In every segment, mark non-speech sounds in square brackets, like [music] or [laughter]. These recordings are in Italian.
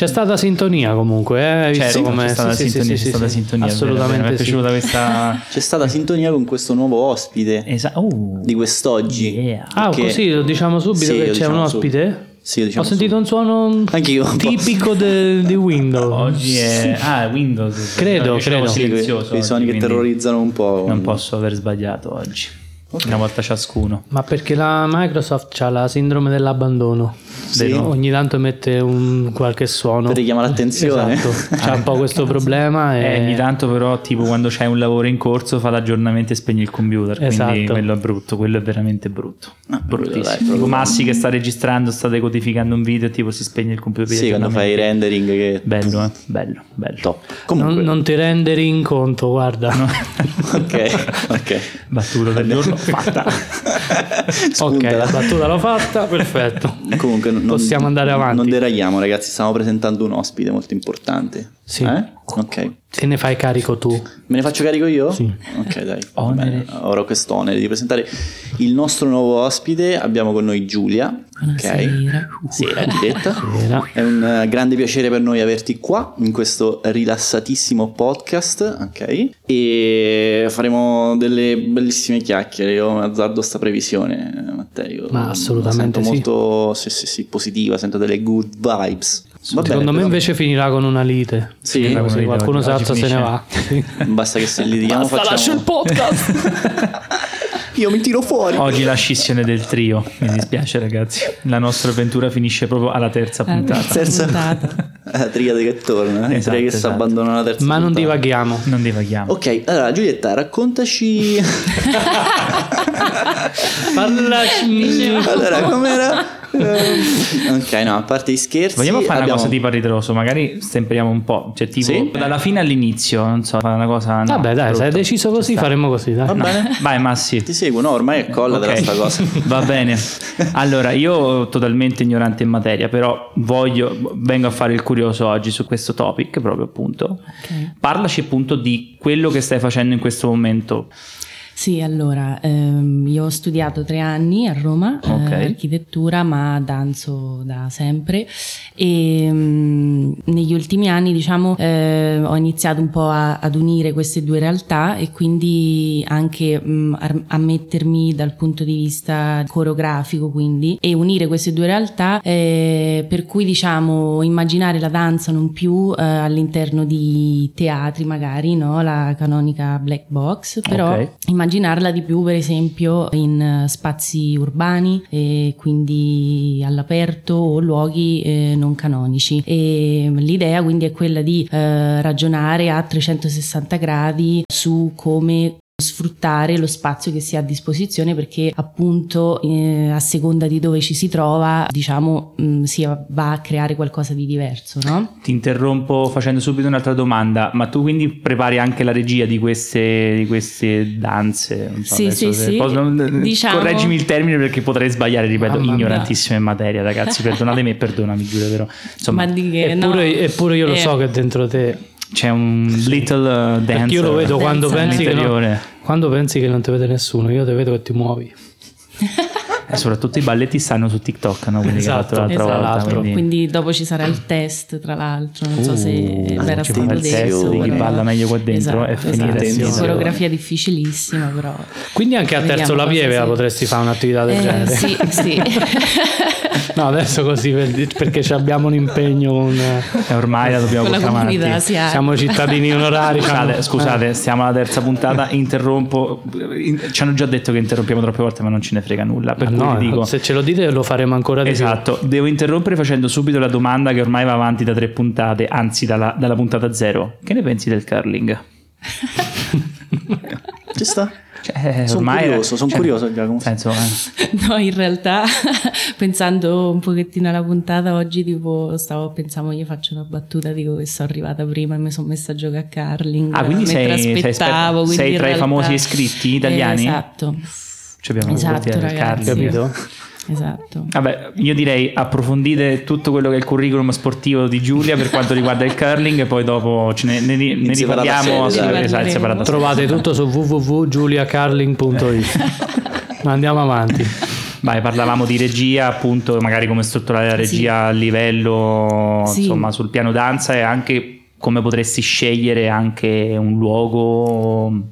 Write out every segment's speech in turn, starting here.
C'è stata sintonia comunque, eh? Hai visto Certo, come c'è stata sì, sì, sintonia, sì, c'è sì, stata sì. sintonia. vero, Assolutamente Mi è sì. piaciuta questa [laughs] C'è stata sintonia con questo nuovo ospite Esatto. Uh, di quest'oggi. yeah. Ah, così lo diciamo subito Sì, che c'è diciamo un ospite? Sì, lo diciamo Ho sentito un suono Anche io un tipico de- [laughs] di Windows. Oggi è ah, Windows. Credo, ce l'avevo credo. Sì, quei, silenzioso quei oggi, suoni che terrorizzano un po'. Non posso aver sbagliato oggi. Una volta ciascuno. Ma perché la Microsoft ha la sindrome dell'abbandono. Sì. Ogni tanto mette un qualche suono. Per richiamare l'attenzione. Esatto. [laughs] C'ha un po' questo problema. E... Eh, ogni tanto però tipo quando c'hai un lavoro in corso fa l'aggiornamento e spegni il computer quindi Esatto. quello è brutto quello è veramente brutto Ah, bruttissimo tipo Massi che sta registrando state codificando un video e tipo si spegne il computer Sì, quando fai i rendering che... bello eh? bello bello Top. non, Comunque... non ti rendere in conto, guarda. [laughs] ok, ok. battuta del giorno fatta [laughs] ok, la battuta l'ho fatta, perfetto. Comunque non, Possiamo andare avanti. Non deragliamo ragazzi, stiamo presentando un ospite molto importante. Sì. Eh? Ok. Te ne fai carico tu. Me ne faccio carico io? Sì. Ok, dai. va [laughs] Onere. bene. Avrò questo onere di presentare il nostro nuovo ospite. Abbiamo con noi Giulia. Buonasera. Ok. Sera, Giulietta. È un eh, grande piacere per noi averti qua in questo rilassatissimo podcast, ok? E faremo delle bellissime chiacchiere. Io azzardo sta previsione, eh, Matteo. Ma assolutamente sento sì. molto sì, sì, sì, positiva, sento delle good vibes. Va Secondo bene, me invece finirà con una lite. Sì? Finirà Oggi- qualcuno oggi salza se ne va. Sì. [laughs] basta che se litighiamo Basta, lascia il facciamo... podcast. [laughs] Io mi tiro fuori. oggi la scissione del trio mi dispiace ragazzi la nostra avventura finisce proprio alla terza Ah, puntata Terza- puntata. [laughs] La triade che torna, eh? Esatto, Triade che si esatto. abbandona la terza Ma non puntata. divaghiamo. non divaghiamo Ok, allora Giulietta, raccontaci... Parlaci. allora, com'era? [laughs] Ok, no, a parte i scherzi... Vogliamo fare una abbiamo- cosa tipo a ritroso, magari stemperiamo un po', cioè tipo Sì? dalla fine all'inizio, non so, fare una cosa... no, Vabbè, dai, se hai deciso così, faremo così. Dai. Va bene? Vai Massi. Ti seguo, no? Ormai è colla della Ok. sta cosa. [laughs] Va bene. Allora, io totalmente ignorante in materia, però voglio vengo a fare il curioso oggi su questo topic proprio appunto. Ok. Parlaci appunto di quello che stai facendo in questo momento. Sì, allora, ehm, io ho studiato tre anni a Roma, eh, Ok. architettura, ma danzo da sempre e mm, negli ultimi anni, diciamo, eh, ho iniziato un po' a- ad unire queste due realtà e quindi anche mm, a, a mettermi dal punto di vista coreografico, quindi, e unire queste due realtà, eh, per cui, diciamo, immaginare la danza non più eh, all'interno di teatri magari, no? La canonica black box, però Ok. Immaginarla di più per esempio in eh, spazi urbani e quindi all'aperto o luoghi eh, non canonici. E l'idea quindi è quella di eh, ragionare a 360 gradi su come sfruttare lo spazio che si ha a disposizione perché appunto eh, a seconda di dove ci si trova diciamo mh, si va a creare qualcosa di diverso no? Ti interrompo facendo subito un'altra domanda, ma tu quindi prepari anche la regia di queste, di queste danze? Non so, Sì, sì, sì. posso- Diciamo- Correggimi il termine perché potrei sbagliare, ripeto, Mamma mia. ignorantissimo in materia ragazzi, perdonatemi e perdonami, giuro, però insomma [laughs] ma di che no? Eppure, eppure io lo Eh, so che dentro te. C'è un little uh, dance Perché io lo vedo quando pensi, che non, quando pensi che non ti vede nessuno, io ti vedo che ti muovi. E soprattutto i balletti stanno su TikTok, no? Quelli Esatto, esatto. volta. Quindi- Quindi... Quindi dopo ci sarà il test, tra l'altro, non so se Uh, verrà stato detto. test di chi balla meglio qua dentro e Esatto, finire esatto. insieme. Coreografia difficilissima, però. Quindi anche a Terzo La Pieve potresti fare un'attività del Eh, genere. sì, sì. [laughs] No, adesso così per perché ci abbiamo un impegno con... E ormai la dobbiamo portare comunità asiatica. Siamo cittadini onorari. Scusate, siamo- scusate, stiamo alla terza puntata, interrompo. in- ci hanno già detto che interrompiamo troppe volte, ma non ce ne frega nulla. Per Eh, cui no, dico. se ce lo dite lo faremo ancora di Esatto, devo interrompere facendo subito la domanda che ormai va avanti da tre puntate, anzi dalla, dalla puntata zero. Che ne pensi del curling? Ci sta? Cioè, Sono ormai curioso, sono cioè, curioso, Giacomo. senso, eh, [laughs] No, in realtà [laughs] pensando un pochettino alla puntata oggi, tipo stavo pensando, io faccio una battuta, dico che sono arrivata prima e mi sono messa a giocare a curling. Ah, quindi sei- sei aspettavo. sei in tra i realtà- famosi iscritti italiani? Eh, esatto, ci abbiamo Esatto, ragazzi. Capito? Esatto. Vabbè, io direi approfondite tutto quello che è il curriculum sportivo di Giulia per quanto riguarda il curling e poi dopo ce ne, ne, ne riparliamo dai. esatto, sede. Trovate tutto su www.giuliacarling.it. [laughs] Ma andiamo avanti. Vai, parlavamo di regia, appunto, magari come strutturare la Sì. regia a livello, Sì. insomma, sul piano danza e anche come potresti scegliere anche un luogo.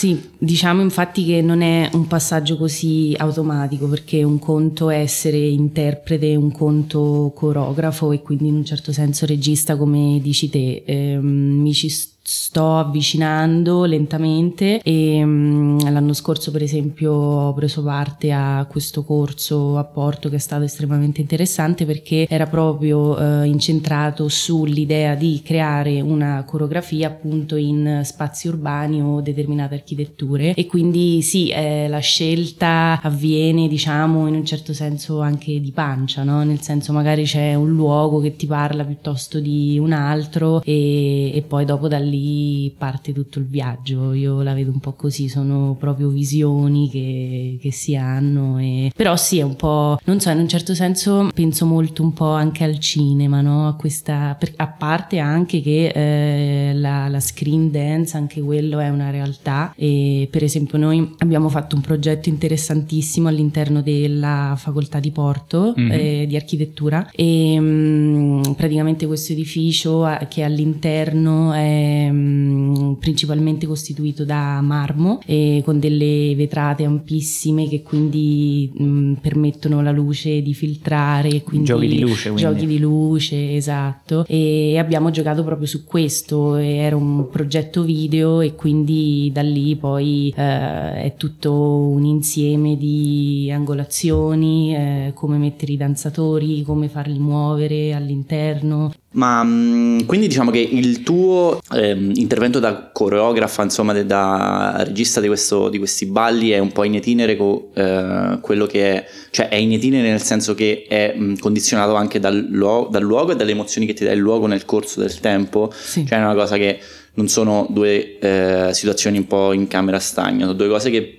Sì, diciamo infatti che non è un passaggio così automatico perché un conto è essere interprete, un conto coreografo e quindi in un certo senso regista come dici te. Ehm, mi ci sto avvicinando lentamente e mm, l'anno scorso per esempio ho preso parte a questo corso a Porto che è stato estremamente interessante perché era proprio eh, incentrato sull'idea di creare una coreografia appunto in spazi urbani o determinate architetture e quindi sì eh, la scelta avviene diciamo in un certo senso anche di pancia no? nel senso magari c'è un luogo che ti parla piuttosto di un altro e, e poi dopo da lì parte tutto il viaggio io la vedo un po' così sono proprio visioni che, che si hanno e... però sì è un po' non so in un certo senso penso molto un po' anche al cinema no? a questa a parte anche che eh, la, la screen dance anche quello è una realtà e per esempio noi abbiamo fatto un progetto interessantissimo all'interno della facoltà di Porto Mhm. eh, di architettura e mm, praticamente questo edificio eh, che all'interno è mm, principalmente costituito da marmo e con delle vetrate ampissime che quindi mm, permettono alla luce di filtrare quindi Giochi di luce, quindi. giochi di luce esatto e abbiamo giocato proprio su questo era un progetto video e quindi da lì poi eh, è tutto un insieme di angolazioni eh, come mettere i danzatori come farli muovere all'interno Ma mh, quindi diciamo che il tuo ehm, intervento da coreografa, insomma, de- da regista di, questo- di questi balli è un po' in itinere con eh, quello che è, cioè è in itinere nel senso che è mh, condizionato anche dal, luo- dal luogo e dalle emozioni che ti dà il luogo nel corso del tempo. Sì. Cioè è una cosa che non sono due eh, situazioni un po' in camera stagna, sono due cose che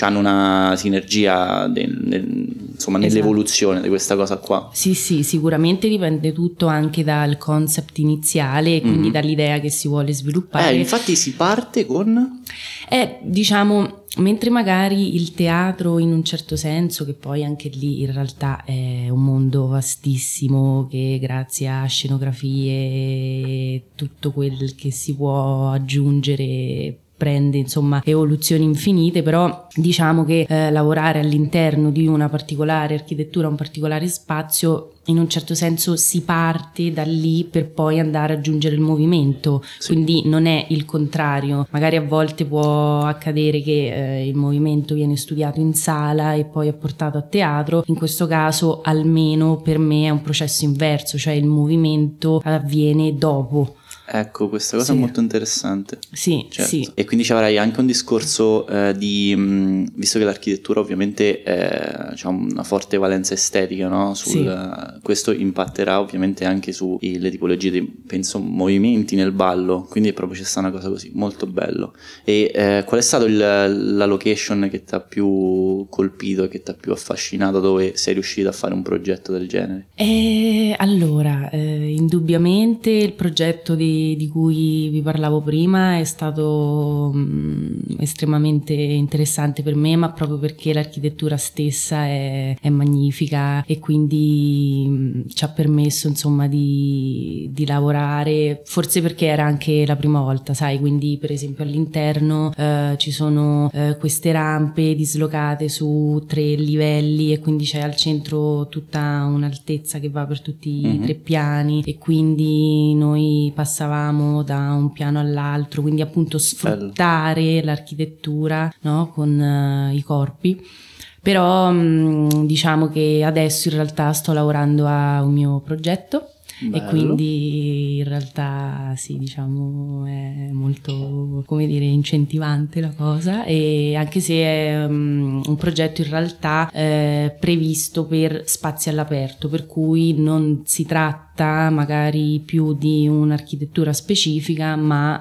hanno una sinergia del- nel- insomma, Esatto. nell'evoluzione di questa cosa qua. Sì, sì, sicuramente dipende tutto anche dal concept iniziale quindi Mhm. dall'idea che si vuole sviluppare. Eh, infatti si parte con... Eh, diciamo, mentre magari il teatro in un certo senso, che poi anche lì in realtà è un mondo vastissimo che grazie a scenografie e tutto quel che si può aggiungere prende insomma evoluzioni infinite però diciamo che eh, lavorare all'interno di una particolare architettura un particolare spazio in un certo senso si parte da lì per poi andare ad aggiungere il movimento. Sì. quindi non è il contrario. Magari a volte può accadere che eh, il movimento viene studiato in sala e poi è portato a teatro. In questo caso almeno per me è un processo inverso cioè il movimento avviene dopo Ecco, questa cosa Sì. è molto interessante. sì Certo. sì E quindi ci avrai anche un discorso eh, di, mh, visto che l'architettura ovviamente ha una forte valenza estetica, no? Sul- Sì. questo impatterà ovviamente anche sulle tipologie di, penso, movimenti nel ballo, quindi proprio c'è stata una cosa così, molto bello. E eh, qual è stata la location che ti ha più colpito che ti ha più affascinato, dove sei riuscito a fare un progetto del genere? Eh, allora, eh, indubbiamente il progetto di, di cui vi parlavo prima è stato mm, estremamente interessante per me, ma proprio perché l'architettura stessa è, è magnifica e quindi mm, ci ha permesso insomma di, di lavorare, forse perché era anche la prima volta, sai, quindi per esempio all'interno eh, ci sono eh, queste rampe dislocate su tre livelli e quindi c'è al centro tutta un'altezza che va per tutti i Mhm. tre piani e quindi noi passavamo da un piano all'altro, quindi appunto sfruttare l'architettura no, con eh, i corpi. Però mh, diciamo che adesso in realtà sto lavorando a un mio progetto e Bello. quindi in realtà sì, diciamo è molto, come dire, incentivante la cosa e anche se è um, un progetto in realtà eh, previsto per spazi all'aperto, per cui non si tratta magari più di un'architettura specifica, ma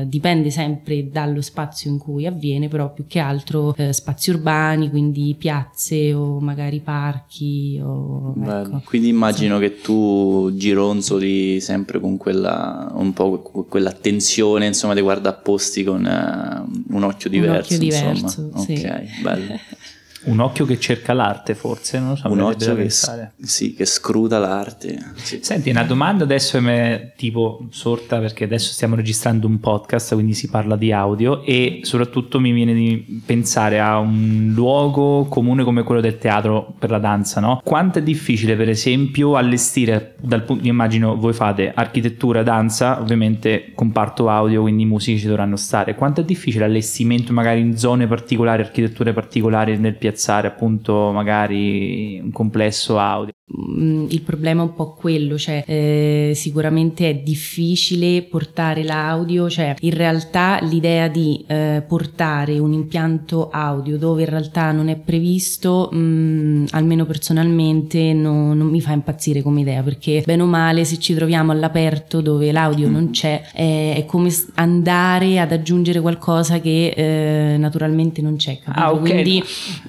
eh, dipende sempre dallo spazio in cui avviene, però più che altro eh, spazi urbani, quindi piazze o magari parchi. O, ecco. Quindi immagino che tu gironzoli sempre con quella un po' quell'attenzione, insomma, di guardaposti con eh, un occhio diverso. occhio insomma. diverso, sì. Ok, bello. [laughs] Un occhio che cerca l'arte, forse, non lo so. un occhio che, pensare. sì, che scruta l'arte. Sì. Senti, una domanda adesso è tipo sorta perché adesso stiamo registrando un podcast, quindi si parla di audio e soprattutto mi viene di pensare a un luogo comune come quello del teatro per la danza, no? Quanto è difficile, per esempio, allestire dal punto immagino voi fate architettura, danza, ovviamente comparto audio, quindi i musici ci dovranno stare. Quanto è difficile l'allestimento magari in zone particolari, architetture particolari nel piazzare appunto magari un complesso audio? Mm, Il problema è un po' quello, cioè eh, sicuramente è difficile portare l'audio, cioè in realtà l'idea di eh, portare un impianto audio dove in realtà non è previsto, mm, almeno personalmente no- non mi fa impazzire come idea, perché bene o male se ci troviamo all'aperto dove l'audio non c'è è, è come andare ad aggiungere qualcosa che eh, naturalmente non c'è. capito? Ah, ok. Quindi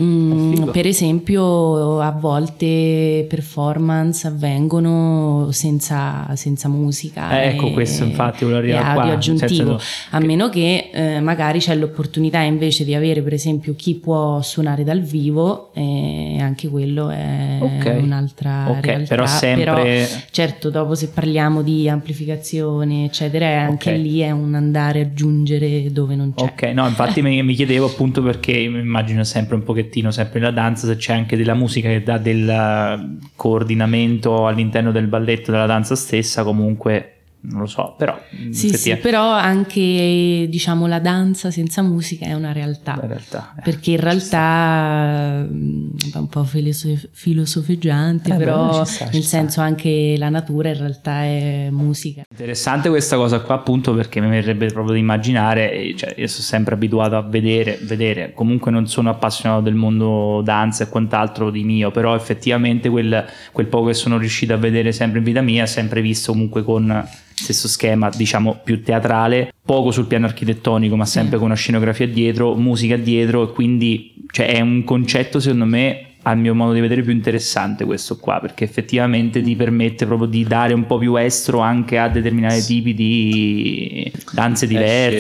mm, per esempio a volte performance avvengono senza, senza musica Eh, ecco, e- questo infatti volevo arrivare qua, aggiuntivo senza- a meno che eh, magari c'è l'opportunità invece di avere per esempio chi può suonare dal vivo e anche quello è Ok. un'altra Ok, realtà però sempre- Però, certo dopo se parliamo di amplificazione eccetera anche Ok. lì è un andare a aggiungere dove non c'è Ok, no, infatti mi, mi chiedevo appunto perché immagino sempre un pochettino, sempre nella danza, se c'è anche della musica che dà del eh, coordinamento all'interno del balletto della danza stessa, comunque non lo so, però mm, Sì, sì, però anche diciamo la danza senza musica è una realtà. realtà eh. Perché in realtà mm, è un po' filosof- filosofeggiante, Eh, però sta, nel sta. senso anche la natura in realtà è musica. Interessante questa cosa qua appunto perché mi verrebbe proprio di immaginare, cioè io sono sempre abituato a vedere, vedere, comunque non sono appassionato del mondo danza e quant'altro di mio, però effettivamente quel, quel poco che sono riuscito a vedere sempre in vita mia, sempre visto comunque con stesso schema diciamo più teatrale, poco sul piano architettonico ma sempre con una scenografia dietro, musica dietro e quindi cioè, è un concetto secondo me al mio modo di vedere più interessante questo qua perché effettivamente ti permette proprio di dare un po' più estro anche a determinati tipi di danze diverse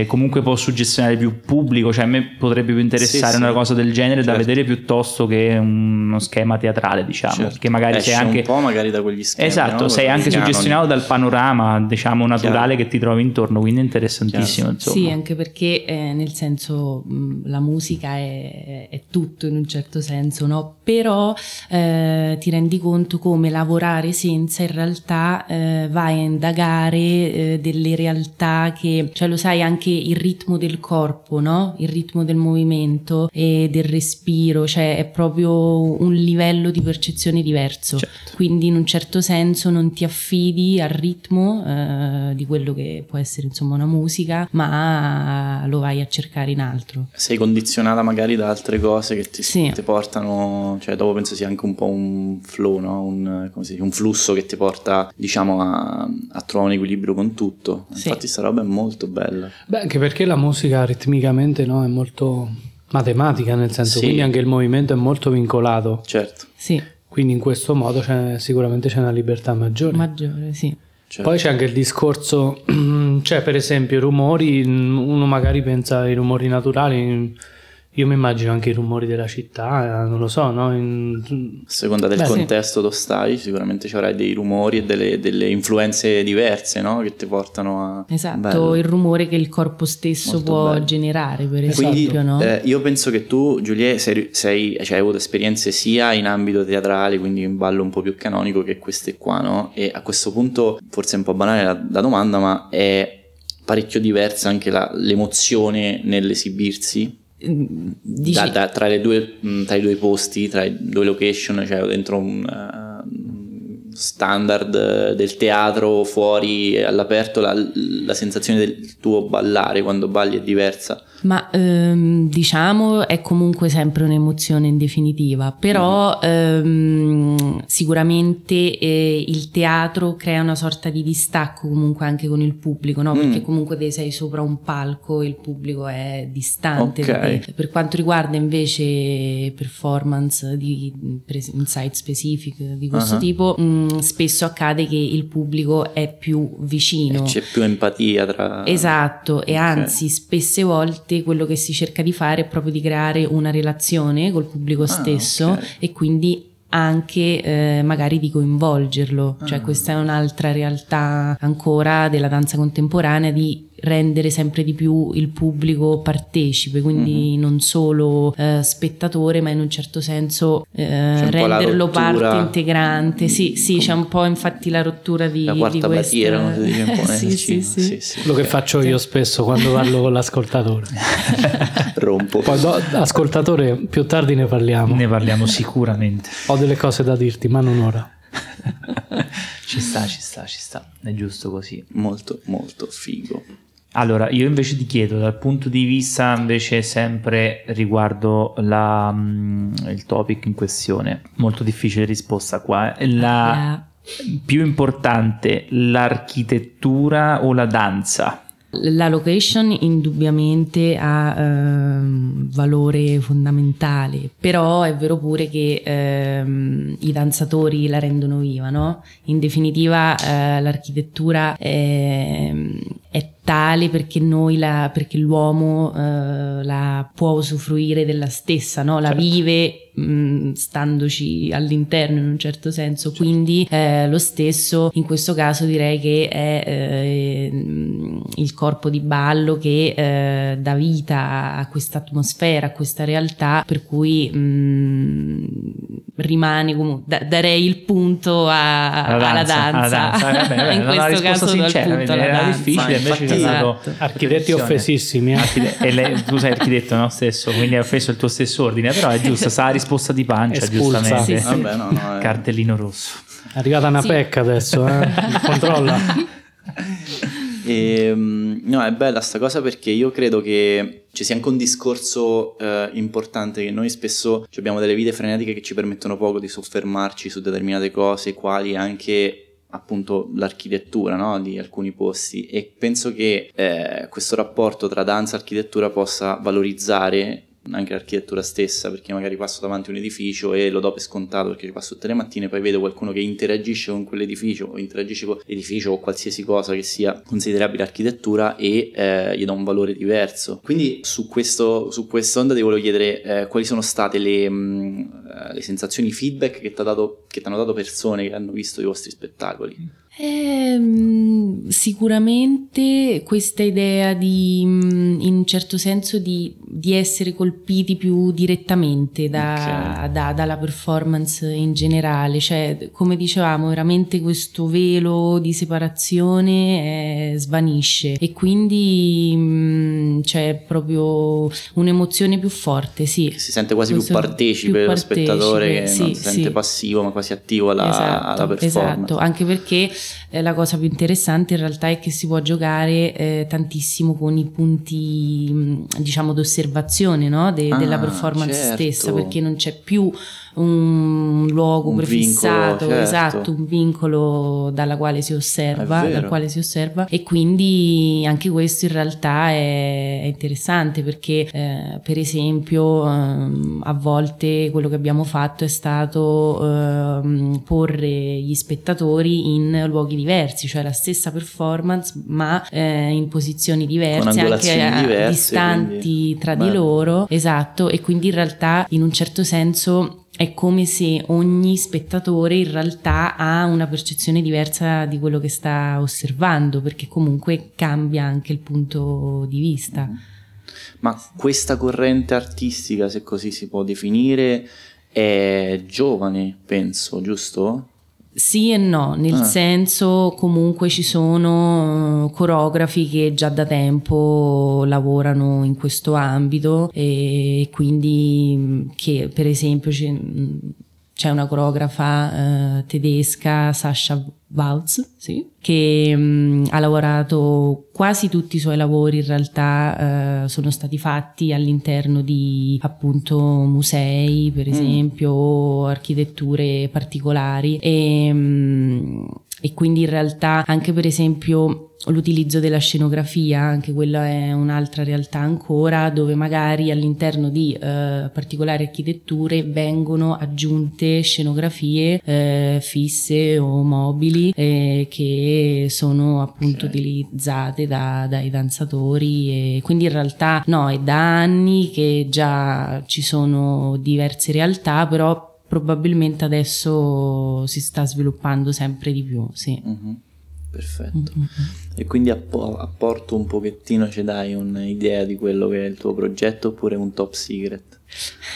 Esce- comunque può suggestionare più pubblico cioè a me potrebbe più interessare Sì, sì. una cosa del genere da Certo. vedere piuttosto che uno schema teatrale diciamo Certo. che magari Esce sei anche un po' magari da quegli schemi. Esatto, no? sei anche suggestionato dal panorama, diciamo, naturale Chiaro. che ti trovi intorno, quindi è interessantissimo. Sì, anche perché eh, nel senso mh, la musica è, è tutto in un certo senso, no? Però eh, ti rendi conto come lavorare senza in realtà eh, vai a indagare eh, delle realtà che, cioè lo sai anche il ritmo del corpo, no? Il ritmo del movimento e del respiro, cioè è proprio un livello di percezione diverso. Certo. Quindi in un certo senso non ti affidi al ritmo eh, di quello che può essere insomma una musica, ma lo vai a cercare in altro. Sei condizionata magari da altre cose che ti, Sì. ti portano, cioè dopo penso sia anche un po' un flow, no? un, come si dice, un flusso che ti porta diciamo a, a trovare un equilibrio con tutto. Sì. Infatti sta roba è molto bella. Beh, anche perché la musica ritmicamente no, è molto matematica, nel senso, Sì. quindi anche il movimento è molto vincolato. Certo, Sì, Quindi in questo modo c'è, sicuramente c'è una libertà maggiore. maggiore, sì. certo. Poi c'è anche il discorso, [clears throat] cioè per esempio i rumori, uno magari pensa ai rumori naturali, io mi immagino anche i rumori della città, eh, non lo so, no? In- A seconda del Beh, sì. contesto dove stai, sicuramente ci avrai dei rumori e delle, delle influenze diverse, no? Che ti portano a... Esatto, Bello. il rumore che il corpo stesso Molto può bello. generare, per Quindi esempio, no? eh, io penso che tu, Giulia, sei, sei- cioè, hai avuto esperienze sia in ambito teatrale, quindi in ballo un po' più canonico, che queste qua, no? E a questo punto, forse è un po' banale la, la domanda, ma è parecchio diversa anche la- l'emozione nell'esibirsi da- da- tra, le due, mh, tra i due posti, tra i due location, cioè dentro un, eh, standard del teatro fuori all'aperto la, la sensazione del tuo ballare quando balli è diversa? Ma ehm, diciamo è comunque sempre un'emozione in definitiva, però ehm, sicuramente eh, il teatro crea una sorta di distacco comunque anche con il pubblico, no? perché Mm. comunque te sei sopra un palco e il pubblico è distante. Ok. da te. Per quanto riguarda invece performance di pres- insight specific di questo Ah. tipo, mh, spesso accade che il pubblico è più vicino. C'è più empatia tra... Esatto, e anzi spesse volte quello che si cerca di fare è proprio di creare una relazione col pubblico Ah, stesso ok. e quindi anche eh, magari di coinvolgerlo, cioè Ah. questa è un'altra realtà ancora della danza contemporanea di rendere sempre di più il pubblico partecipe, quindi Mhm. non solo eh, spettatore, ma in un certo senso eh, renderlo parte integrante. Sì, sì, c'è un po' infatti la rottura di, La di quarta questa... barriera, nel [laughs] sì, sì, sì. Sì, sì. Quello che faccio io spesso quando parlo con l'ascoltatore. [laughs] Rompo. Poi, do- ascoltatore, più tardi ne parliamo. Ne parliamo sicuramente. Ho delle cose da dirti, ma non ora. [laughs] ci sta, ci sta, ci sta. È giusto così. Molto, molto figo. Allora, io invece ti chiedo, dal punto di vista invece sempre riguardo la, mm, il topic in questione, molto difficile risposta qua, eh. la La- più importante, l'architettura o la danza? La location indubbiamente ha ehm, valore fondamentale, però è vero pure che ehm, i danzatori la rendono viva, no? In definitiva eh, l'architettura è, è tale perché noi la, perché l'uomo eh, la può usufruire della stessa, no? La Certo. vive mh, standoci all'interno in un certo senso, quindi eh, lo stesso in questo caso direi che è eh, il corpo di ballo che eh, dà vita a questa atmosfera, a questa realtà, per cui mh, rimane comunque, da- darei il punto a- alla danza. alla danza. Eh, vabbè, [laughs] vabbè, in questo caso sincera, punto alla era danza. difficile, invece infatti- c'è stato Esatto. Architetti attenzione. offesissimi. eh. Archite- e lei, tu sei architetto no stesso, quindi hai offeso il tuo stesso ordine, però è giusto, sa la risposta di pancia, Espulsa. giustamente. Sì, sì. Vabbè, no, no. eh. Cartellino rosso. È arrivata una Sì. pecca adesso, eh. Controlla. [laughs] E, mm, no, è bella sta cosa perché io credo che ci sia anche un discorso eh, importante che noi spesso ci abbiamo delle vite frenetiche che ci permettono poco di soffermarci su determinate cose, quali anche appunto l'architettura no? di alcuni posti e penso che eh, questo rapporto tra danza e architettura possa valorizzare anche l'architettura stessa perché magari passo davanti a un edificio e lo do per scontato perché ci passo tutte le mattine poi vedo qualcuno che interagisce con quell'edificio o interagisce con l'edificio o qualsiasi cosa che sia considerabile architettura e eh, gli do un valore diverso. Quindi su questo su quest'onda ti volevo chiedere eh, quali sono state le, mh, eh, le sensazioni feedback che ti hanno dato persone che hanno visto i vostri spettacoli Ehm, sicuramente questa idea di, in un certo senso, di, di essere colpiti più direttamente da- Ok. da- dalla performance in generale, cioè come dicevamo, veramente questo velo di separazione eh, svanisce e quindi mm, c'è proprio un'emozione più forte, sì. si sente quasi più Questo- partecipe più lo spettatore che sì, non si sente sì. passivo ma quasi attivo alla, Esatto, alla performance esatto, anche perché eh, la cosa più interessante in realtà è che si può giocare eh, tantissimo con i punti diciamo d'osservazione no? De- Ah, della performance certo. stessa perché non c'è più un luogo Un prefissato, vincolo, certo. esatto, un vincolo dalla quale si osserva, dal quale si osserva e quindi anche questo in realtà è, è interessante perché eh, per esempio ehm, a volte quello che abbiamo fatto è stato ehm, porre gli spettatori in luoghi diversi, cioè la stessa performance ma eh, in posizioni diverse, anche a- diverse, distanti quindi- tra di bello. loro, esatto, e quindi in realtà in un certo senso è come se ogni spettatore in realtà ha una percezione diversa di quello che sta osservando, perché comunque cambia anche il punto di vista. Ma questa corrente artistica, se così si può definire, è giovane, penso, giusto? Sì e no, nel Ah. senso comunque ci sono eh, coreografi che già da tempo lavorano in questo ambito e quindi mh, che per esempio mh, c'è una coreografa eh, tedesca, Sasha Waltz, sì, che mh, ha lavorato quasi tutti i suoi lavori in realtà eh, sono stati fatti all'interno di appunto musei, per esempio, o architetture particolari. E, mh, e quindi in realtà anche per esempio l'utilizzo della scenografia, anche quella è un'altra realtà ancora, dove magari all'interno di eh, particolari architetture vengono aggiunte scenografie eh, fisse o mobili eh, che sono appunto okay. utilizzate da, dai danzatori e quindi in realtà no, è da anni che già ci sono diverse realtà, però probabilmente adesso si sta sviluppando sempre di più, sì. Mm-hmm. Perfetto. Mm-hmm. E quindi apporto un pochettino, ci dai un'idea di quello che è il tuo progetto oppure un top secret?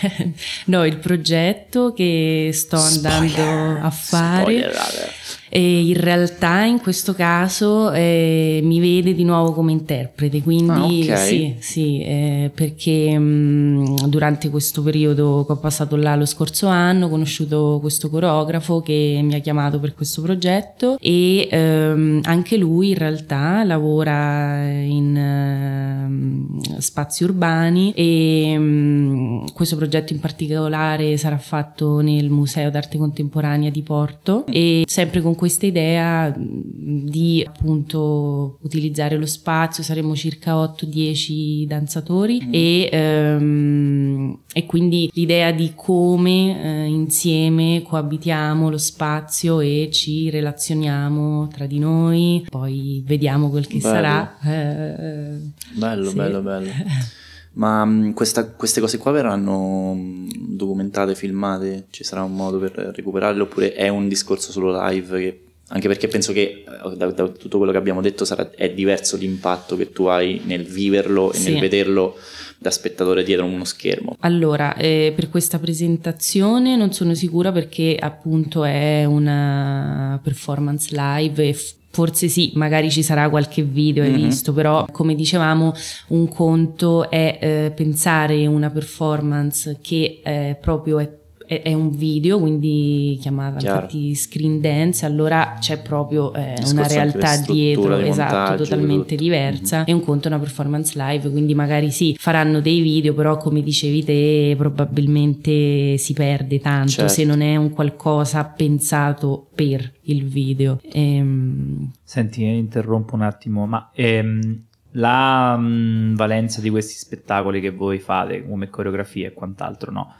[laughs] no, il progetto che sto andando Spoiler. a fare Spoiler. E in realtà in questo caso eh, mi vede di nuovo come interprete, quindi ah, okay. sì, sì eh, perché mh, durante questo periodo che ho passato là lo scorso anno ho conosciuto questo coreografo che mi ha chiamato per questo progetto e ehm, anche lui in realtà lavora in uh, spazi urbani e mh, questo progetto in particolare sarà fatto nel Museo d'Arte Contemporanea di Porto e sempre con questa idea di appunto utilizzare lo spazio, saremo circa 8-10 danzatori mm. e, ehm, e, quindi l'idea di come eh, insieme coabitiamo lo spazio e ci relazioniamo tra di noi, poi vediamo quel che bello. sarà. Eh, bello, sì. bello, bello. [laughs] Ma um, questa, queste cose qua verranno um, documentate, filmate? Ci sarà un modo per recuperarle oppure è un discorso solo live? Che, anche perché penso che eh, da, da, tutto quello che abbiamo detto sarà, è diverso l'impatto che tu hai nel viverlo e sì. nel vederlo da spettatore dietro uno schermo. Allora, eh, per questa presentazione non sono sicura perché appunto è una performance live e Forse sì, magari ci sarà qualche video, hai mm-hmm. visto, però come dicevamo un conto è eh, pensare una performance che eh, proprio è è, un video, quindi chiamava Chiaro. infatti screen dance, allora c'è proprio eh, una realtà dietro, di esatto, totalmente diversa. Mm-hmm. E un conto è una performance live, quindi magari sì, faranno dei video, però come dicevi te, probabilmente si perde tanto certo. se non è un qualcosa pensato per il video. Ehm... Senti, interrompo un attimo, ma ehm, la mh, valenza di questi spettacoli che voi fate come coreografia e quant'altro, no?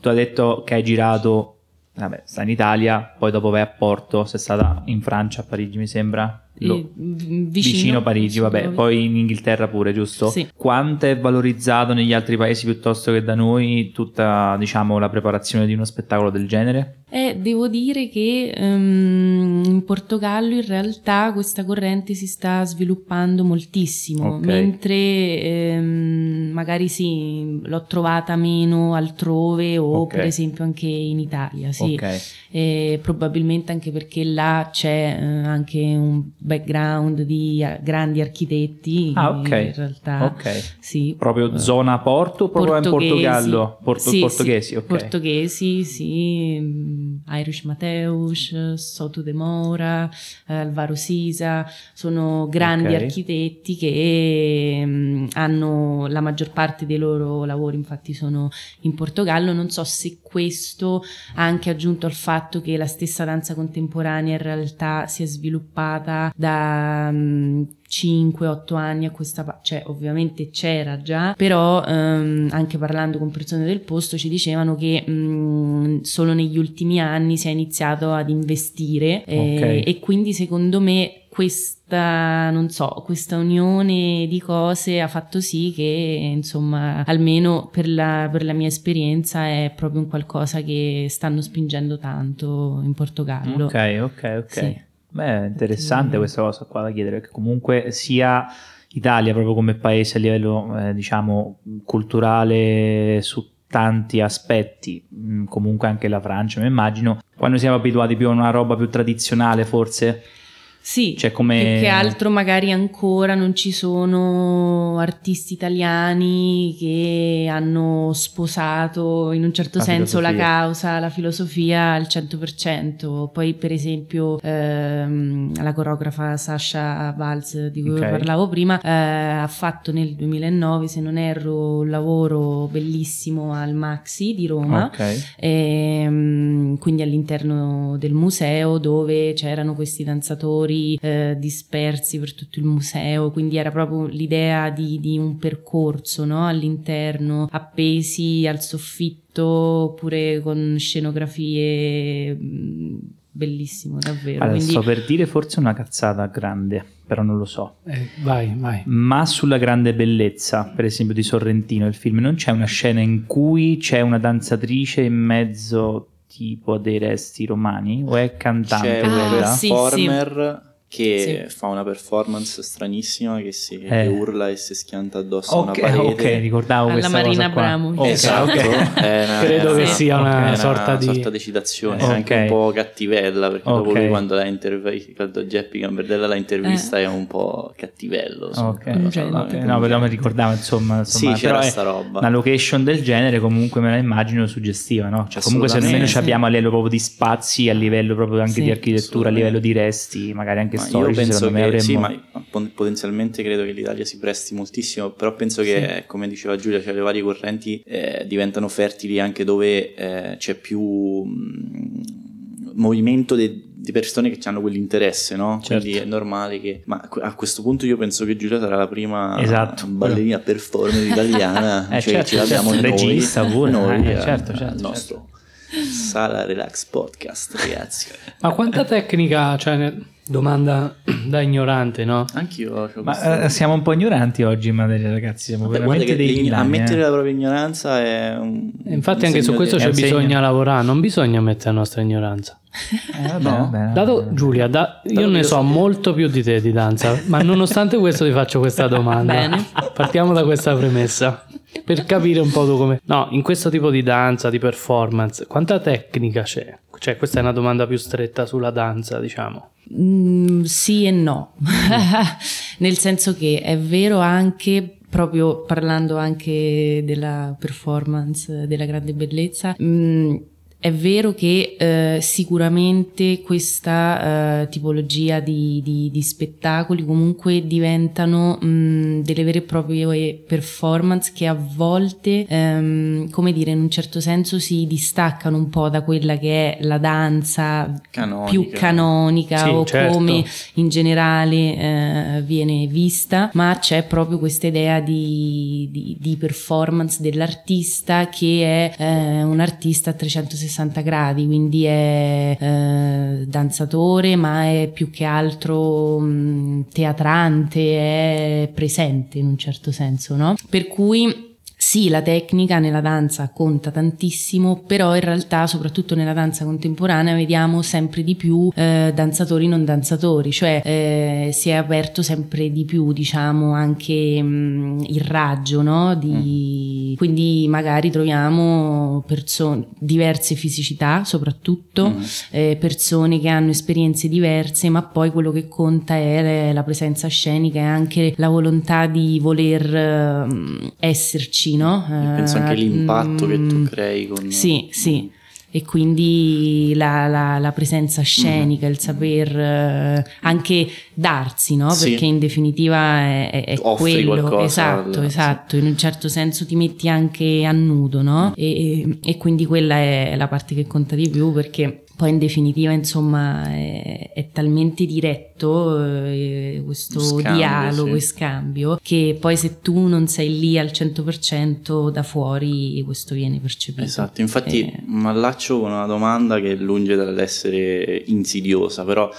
Tu hai detto che hai girato, vabbè, sta in Italia, poi dopo vai a Porto, sei stata in Francia, a Parigi mi sembra, lo, vicino, vicino, Parigi, vabbè, poi in Inghilterra pure, giusto? Sì. Quanto è valorizzato negli altri paesi piuttosto che da noi tutta, diciamo, la preparazione di uno spettacolo del genere? Eh, devo dire che um, in Portogallo in realtà questa corrente si sta sviluppando moltissimo, okay. mentre um, magari sì, l'ho trovata meno altrove o okay. per esempio anche in Italia, sì. Okay. E probabilmente anche perché là c'è uh, anche un background di uh, grandi architetti. Ah. In realtà. Sì. Proprio zona Porto o proprio in Portogallo? Porto, sì, portoghesi, sì. Portoghesi, sì. Mm, Irish Mateus, Soto de Moura, eh, Alvaro Sisa, sono grandi okay. architetti che um, hanno la maggior parte dei loro lavori, infatti, sono in Portogallo. Non so se questo anche aggiunto al fatto che la stessa danza contemporanea in realtà si è sviluppata da um, 5-8 anni a questa parte, cioè ovviamente c'era già, però um, anche parlando con persone del posto ci dicevano che um, solo negli ultimi anni si è iniziato ad investire okay. e quindi secondo me questa, non so, questa unione di cose ha fatto sì che, insomma, almeno per la, per la, mia esperienza è proprio un qualcosa che stanno spingendo tanto in Portogallo. Ok, ok, ok. Sì. Beh, interessante questa cosa qua da chiedere, perché comunque sia Italia proprio come paese a livello, eh, diciamo, culturale su tanti aspetti, mm, comunque anche la Francia, mi immagino, quando siamo abituati più a una roba più tradizionale forse Sì, Cioè, come- più che altro magari ancora non ci sono artisti italiani che hanno sposato in un certo La senso la filosofia. causa, la filosofia al 100%. Poi per esempio ehm, la coreografa Sasha Valls di cui Ok. parlavo prima eh, ha fatto nel 2009, se non erro, un lavoro bellissimo al Maxi di Roma. Ok. Ehm, quindi all'interno del museo dove c'erano questi danzatori eh, dispersi per tutto il museo, quindi era proprio l'idea di, di un percorso no? all'interno, appesi al soffitto oppure con scenografie mh, bellissimo davvero. Allora, Quindi, sto per dire forse una cazzata grande, però non lo so. Eh, vai, vai. Ma sulla grande bellezza, per esempio di Sorrentino, il film, non c'è una scena in cui c'è una danzatrice in mezzo tipo dei resti romani o è cantante C'è Ah, un quella? sì. Che Sì. fa una performance stranissima che si che Eh. urla e si schianta addosso Ok, a una ok, parete. ricordavo Alla questa Marina. Abramovic. Ok, Esatto, ok. è una- [laughs] Credo che una- sia una una sorta di- sorta di citazione, Ok. anche un po' cattivella, perché dopo Ok. lui quando intervista, quando Geppi Gambardella l'ha intervista è un po' cattivello. insomma. Ok, ok, no, però mi ricordavo insomma, insomma Sì, c'era sta roba. una location del genere comunque me la immagino suggestiva, no? Cioè, comunque se almeno ci abbiamo a livello proprio di spazi, a livello proprio anche Sì. di architettura, a livello di resti, magari anche Ma io storici, penso che avremmo... sì, ma potenzialmente credo che l'Italia si presti moltissimo, però penso che, come diceva Giulia, cioè le varie correnti eh, diventano fertili anche dove eh, c'è più mh, movimento de- di persone che hanno quell'interesse, no? Certo. Quindi è normale che... Ma a questo punto io penso che Giulia sarà la prima Esatto. ballerina performer italiana, [laughs] Eh, cioè certo, ce l'abbiamo certo, noi, regista pure, noi eh, eh, certo, certo, nostro Sala Relax Podcast, ragazzi. Ma quanta tecnica, cioè, domanda [clears throat] da ignorante, no? Anch'io c'ho Ma eh, siamo un po' ignoranti oggi in materia, ragazzi. Siamo Vabbè, veramente dei villani, ammettere eh. la propria ignoranza è un E Infatti un anche su questo c'è un segno. bisogna lavorare, non bisogna mettere la nostra ignoranza. Eh, vabbè, No. vabbè, Dato. Giulia, da- io Dato ne so so- molto più di te di danza, ma nonostante questo ti faccio questa [laughs] domanda. Bene. Partiamo da questa premessa. Per capire un po' tu come... No, in questo tipo di danza, di performance, quanta tecnica c'è? Cioè, questa è una domanda più stretta sulla danza, diciamo. Mm, sì e no, [laughs] nel senso che è vero anche, proprio parlando anche della performance della grande bellezza, mm, è vero che eh, sicuramente questa eh, tipologia di, di- di spettacoli comunque diventano mm, delle vere e proprie performance che a volte, ehm, come dire, in un certo senso si distaccano un po' da quella che è la danza Canonica. più canonica Sì, o certo. come in generale eh, viene vista, ma c'è proprio questa idea di, di- di performance dell'artista che è eh, un artista a 360 gradi, quindi è eh, danzatore, ma è più che altro mh, teatrante, è presente in un certo senso, no? Per cui sì, la tecnica nella danza conta tantissimo, però in realtà, soprattutto nella danza contemporanea, vediamo sempre di più eh, danzatori non danzatori, cioè eh, si è aperto sempre di più, diciamo, anche mh, il raggio, no? Di- Quindi magari troviamo perso- diverse fisicità, soprattutto Mm. eh, persone che hanno esperienze diverse, ma poi quello che conta è la presenza scenica e anche la volontà di voler ehm, esserci, no? Penso anche Eh, l'impatto che tu mm, crei con... Sì, sì. E quindi la, la- la presenza scenica, il saper eh, anche darsi, no? Sì. Perché in definitiva è, è- è Offri quello. qualcosa esatto, al- esatto. In un certo senso ti metti anche a nudo, no? E, e quindi quella è la parte che conta di più perché poi in definitiva insomma è, è talmente diretto eh, questo Scambio, dialogo sì. e scambio che poi se tu non sei lì al 100% da fuori questo viene percepito. Esatto, infatti Eh, mi allaccio con una domanda che è lunge dall'essere insidiosa, però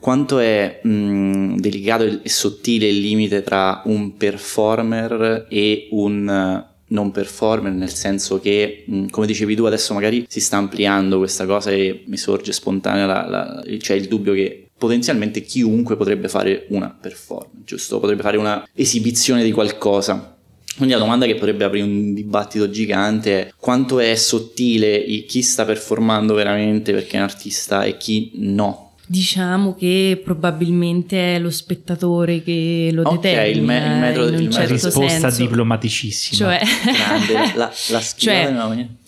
quanto è mh, delicato e sottile il limite tra un performer e un non performer, nel senso che, come dicevi tu, adesso magari si sta ampliando questa cosa e mi sorge spontanea la- la- c'è il dubbio che potenzialmente chiunque potrebbe fare una performance, giusto? Potrebbe fare una esibizione di qualcosa. Quindi la domanda che potrebbe aprire un dibattito gigante è quanto è sottile il- chi sta performando veramente perché è un artista e chi no. Diciamo che probabilmente è lo spettatore che lo Ok, determina il me- il metro- in un il metro- certo risposta senso. diplomaticissima. Cioè, Grande, la, la [laughs] Cioè,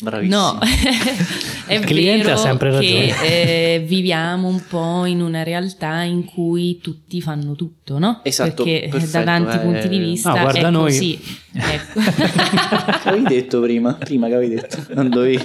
bravissimo. No, [laughs] è Il cliente vero ha sempre che ragione. eh, viviamo un po' in una realtà in cui tutti fanno tutto, no? Esatto, Perché eh, perfetto, da tanti eh. punti di vista No, guarda è noi. così. Ecco. [laughs] Che avevi detto prima? Prima che avevi detto, non dovevi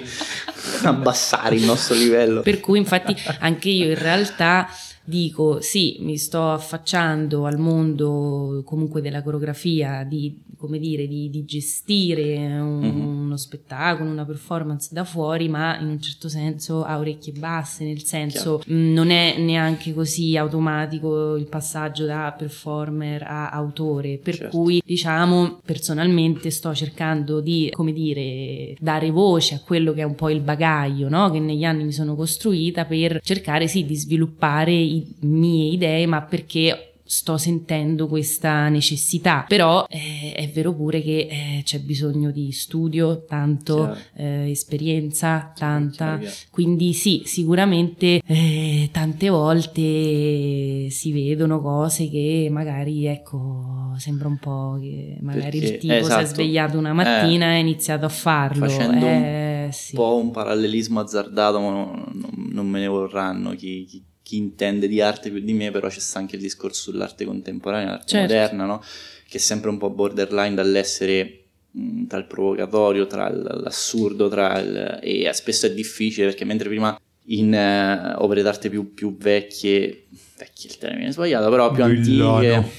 abbassare il nostro livello. Per cui infatti anche io in realtà dico sì, mi sto affacciando al mondo comunque della coreografia, di, come dire, di, di gestire un- Mhm. uno spettacolo, una performance da fuori, ma in un certo senso a orecchie basse, nel senso mh, non è neanche così automatico il passaggio da performer a autore, per Certo. cui diciamo personalmente sto cercando di, come dire, dare voce a quello che è un po' il bagaglio no? che negli anni mi sono costruita per cercare sì di sviluppare i mie idee, ma perché sto sentendo questa necessità però eh, è vero pure che eh, c'è bisogno di studio tanto Chiaro. eh, esperienza tanta quindi sì, sicuramente eh, tante volte si vedono cose che magari, ecco, sembra un po' che magari Perché- il tipo si è esatto. svegliato una mattina e ha iniziato a farlo. Facendo eh, un sì. po' un parallelismo azzardato, ma non, non- non me ne vorranno chi, chi- chi intende di arte più di me, però c'è sta anche il discorso sull'arte contemporanea, l'arte Certo. moderna, no? che è sempre un po' borderline dall'essere mh, tra il provocatorio, tra l'assurdo, tra il, e spesso è difficile perché mentre prima in eh, opere d'arte più, più vecchie, vecchie il termine è sbagliato, però più Villano. antiche,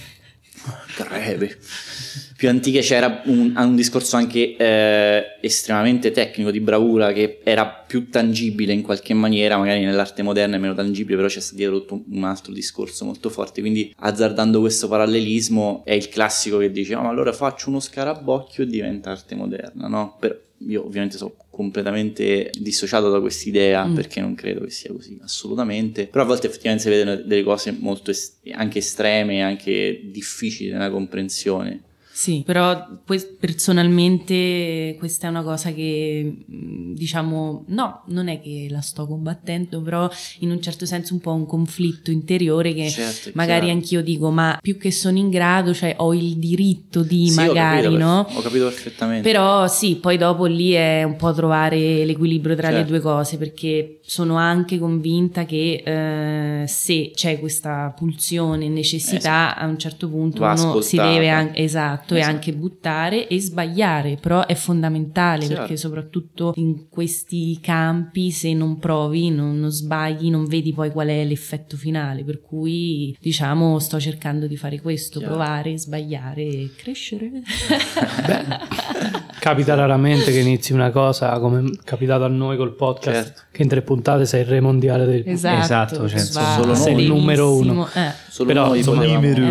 greve, più antiche c'era un, un discorso anche eh, estremamente tecnico di bravura che era più tangibile in qualche maniera, magari nell'arte moderna è meno tangibile, però c'è stato dietro tutto un altro discorso molto forte. Quindi azzardando questo parallelismo è il classico che dice: "Ah, ma allora faccio uno scarabocchio e diventa arte moderna, no? Però io ovviamente sono completamente dissociato da quest'idea Mm. perché non credo che sia così assolutamente però a volte effettivamente si vedono delle cose molto es- anche estreme anche difficili nella comprensione Sì, però personalmente questa è una cosa che mh, diciamo no, non è che la sto combattendo, però in un certo senso un po' un conflitto interiore che Certo, magari chiaro. anch'io dico, ma più che sono in grado, cioè ho il diritto di Sì, ho magari, capito, no? ho capito perfettamente Però sì, poi dopo lì è un po' trovare l'equilibrio tra le Certo. due cose, perché sono anche convinta che eh, se c'è questa pulsione necessità, a un certo punto Va uno si ascoltata. deve an- esatto, e Esatto. anche buttare e sbagliare, però è fondamentale Chiaro. perché soprattutto in questi campi se non provi, non, non sbagli, non vedi poi qual è l'effetto finale, per cui diciamo sto cercando di fare questo, Chiaro. provare, sbagliare e crescere. [laughs] Capita raramente che inizi una cosa come è capitato a noi col podcast, Certo. che in tre puntate sei il re mondiale del Esatto, cioè, va solo noi. Sei il numero uno. eh. solo però, noi insomma, Numero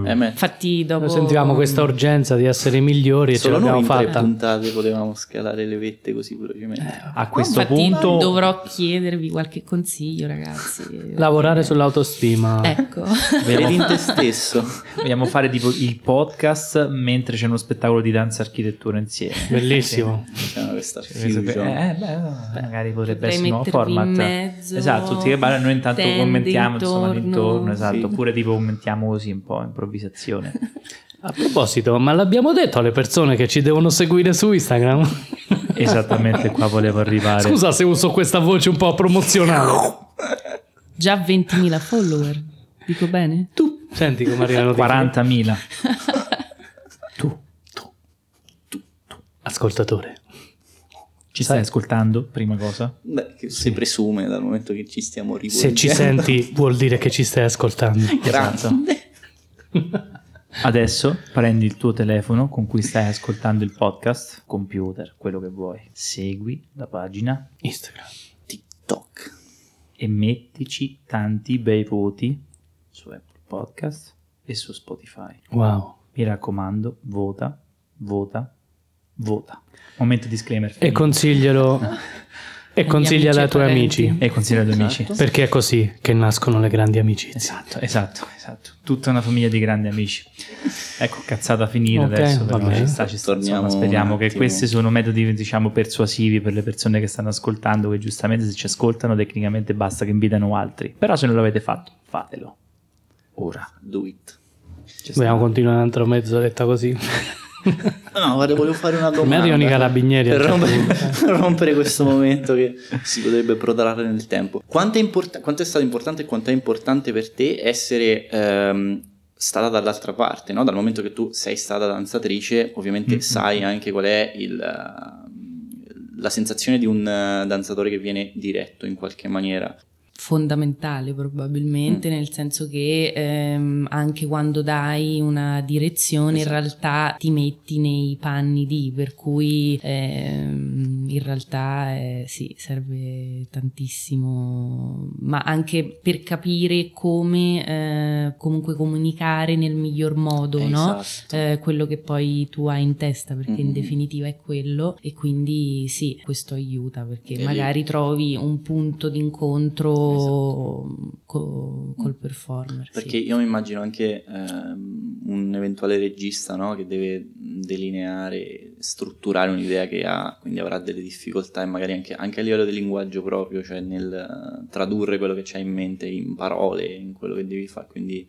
uno. Eh, Infatti dopo Noi sentivamo questa urgenza di essere migliori e ce solo noi l'abbiamo in tre fatta. puntate potevamo scalare le vette così velocemente A questo Infatti punto dovrò chiedervi qualche consiglio ragazzi. Lavorare sull'autostima. Ecco. vedi in te stesso vogliamo fare tipo il podcast mentre c'è uno spettacolo di danza e architettura insieme. Bellissimo. diciamo questa Cioè, Eh, beh, magari potrebbe potrei essere un nuovo format. mezzo, esatto, tutti che ballano, noi intanto commentiamo insomma intorno. l'intorno, esatto, Sì. oppure tipo commentiamo così un po' improvvisazione. [laughs] A proposito, ma l'abbiamo detto alle persone che ci devono seguire su Instagram? [laughs] Esattamente qua volevo arrivare. Scusa se uso questa voce un po' promozionale. Già 20.000 follower. Dico bene? Tu senti come arrivano 40.000. [laughs] Tu, tu, tu, tu. Ascoltatore. Ci stai ascoltando? Prima cosa. Beh, che si presume dal momento che ci stiamo rivolgendo Se ci senti vuol dire che ci stai ascoltando. grande [laughs] Adesso prendi il tuo telefono con cui stai ascoltando il podcast, computer, quello che vuoi. Segui la pagina Instagram. TikTok e mettici tanti bei voti su Apple Podcast e su Spotify. Wow. Mi raccomando, vota, vota, vota. Momento disclaimer. E finito. [laughs] E consiglia ai tuoi amici. E consiglio agli amici. Perché è così che nascono le grandi amicizie. Esatto, esatto, esatto. Tutta una famiglia di grandi amici. Ecco, cazzata finita Ok, adesso, però va bene. ci sta, ci sta. Torniamo Insomma, speriamo che questi sono metodi, diciamo, persuasivi per le persone che stanno ascoltando, che giustamente se ci ascoltano tecnicamente basta che invitano altri. Però se non l'avete fatto, fatelo. Ora. Do it. Ci. Vogliamo continuare un'altra mezz'oretta così? No, guarda, volevo fare una domanda. me arrivano i carabinieri Per certo rompere, per rompere questo momento che si potrebbe protrarre nel tempo. Quanto è, import- quanto è stato importante e quanto è importante per te essere ehm, stata dall'altra parte, no? Dal momento che tu sei stata danzatrice, ovviamente Mm-hmm. sai anche qual è il, la sensazione di un eh, danzatore che viene diretto in qualche maniera. Fondamentale probabilmente, nel senso che ehm, anche quando dai una direzione Esatto. in realtà ti metti nei panni di, per cui ehm, in realtà eh, sì, serve tantissimo, ma anche per capire come eh, comunque comunicare nel miglior modo, no? Esatto. eh, quello che poi tu hai in testa, perché in Mhm. definitiva è quello e quindi sì, questo aiuta perché E lì- magari trovi un punto d'incontro co- col performer. sì. Perché io mi immagino anche ehm, un eventuale regista no? che deve delineare, strutturare un'idea che ha, quindi avrà delle difficoltà e magari anche, anche a livello di linguaggio proprio, cioè nel eh, tradurre quello che c'hai in mente in parole, in quello che devi fare. Quindi,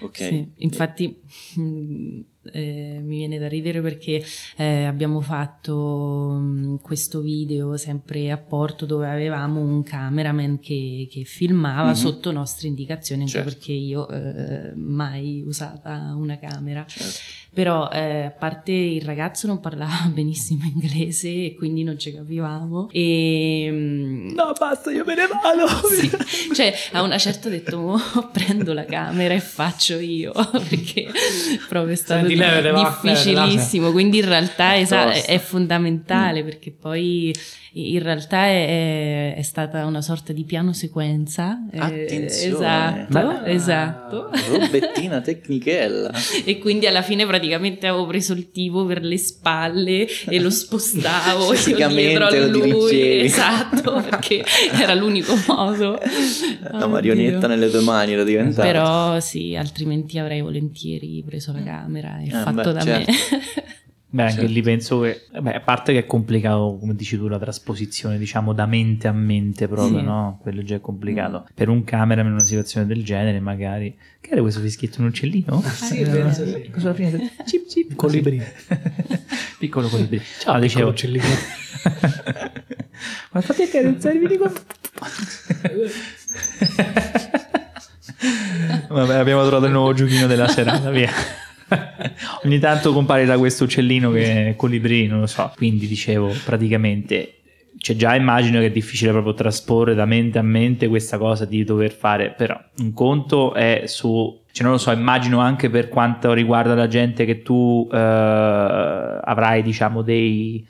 ok. Sì, infatti mh, eh, mi viene da ridere perché eh, abbiamo fatto mh, questo video sempre a Porto dove avevamo un cameraman che, che filmava Mhm. sotto nostre indicazioni, anche Certo. perché io eh, mai usata una camera. Certo. Però eh, a parte il ragazzo non parlava [laughs] benissimo inglese e quindi non ci capivamo e mh, No, basta, io me ne vado. [laughs] sì, cioè a una certa ho detto "Mo [laughs] prendo la camera e faccio io perché proprio è stato Va, difficilissimo quindi in realtà È esa- è Mm. fondamentale perché poi in realtà è, è stata una sorta di piano sequenza eh, Attenzione. esatto Ma- esatto Robettina tecnichella. [laughs] e quindi alla fine praticamente avevo preso il tipo per le spalle e lo spostavo [laughs] io Fisicamente dietro a lui dirigevi. esatto [laughs] perché era l'unico modo La marionetta Oddio. nelle tue mani era diventata. però sì altrimenti avrei volentieri preso la camera e Eh, fatto beh, da certo. me [laughs] Beh, anche Certo. lì penso che, beh, a parte che è complicato, come dici tu, la trasposizione, diciamo, da mente a mente proprio, Sì. no? Quello già è complicato. Per un camera in una situazione del genere, magari... Che era questo fischietto? Un uccellino? Sì, Eh, penso sì. Cosa fine? Cip, cip, Colibri. così. [laughs] Piccolo colibri. Ciao, No, piccolo dicevo... uccellino. [laughs] Ma fatti accarezzare, vieni qua. Vabbè, abbiamo trovato il nuovo giochino della serata, via. [laughs] Ogni tanto compare da questo uccellino che è colibri, non lo so. Quindi dicevo, praticamente, cioè già immagino che è difficile proprio trasporre da mente a mente questa cosa di dover fare, però un conto è su... Cioè non lo so, immagino anche per quanto riguarda la gente che tu eh, avrai, diciamo, dei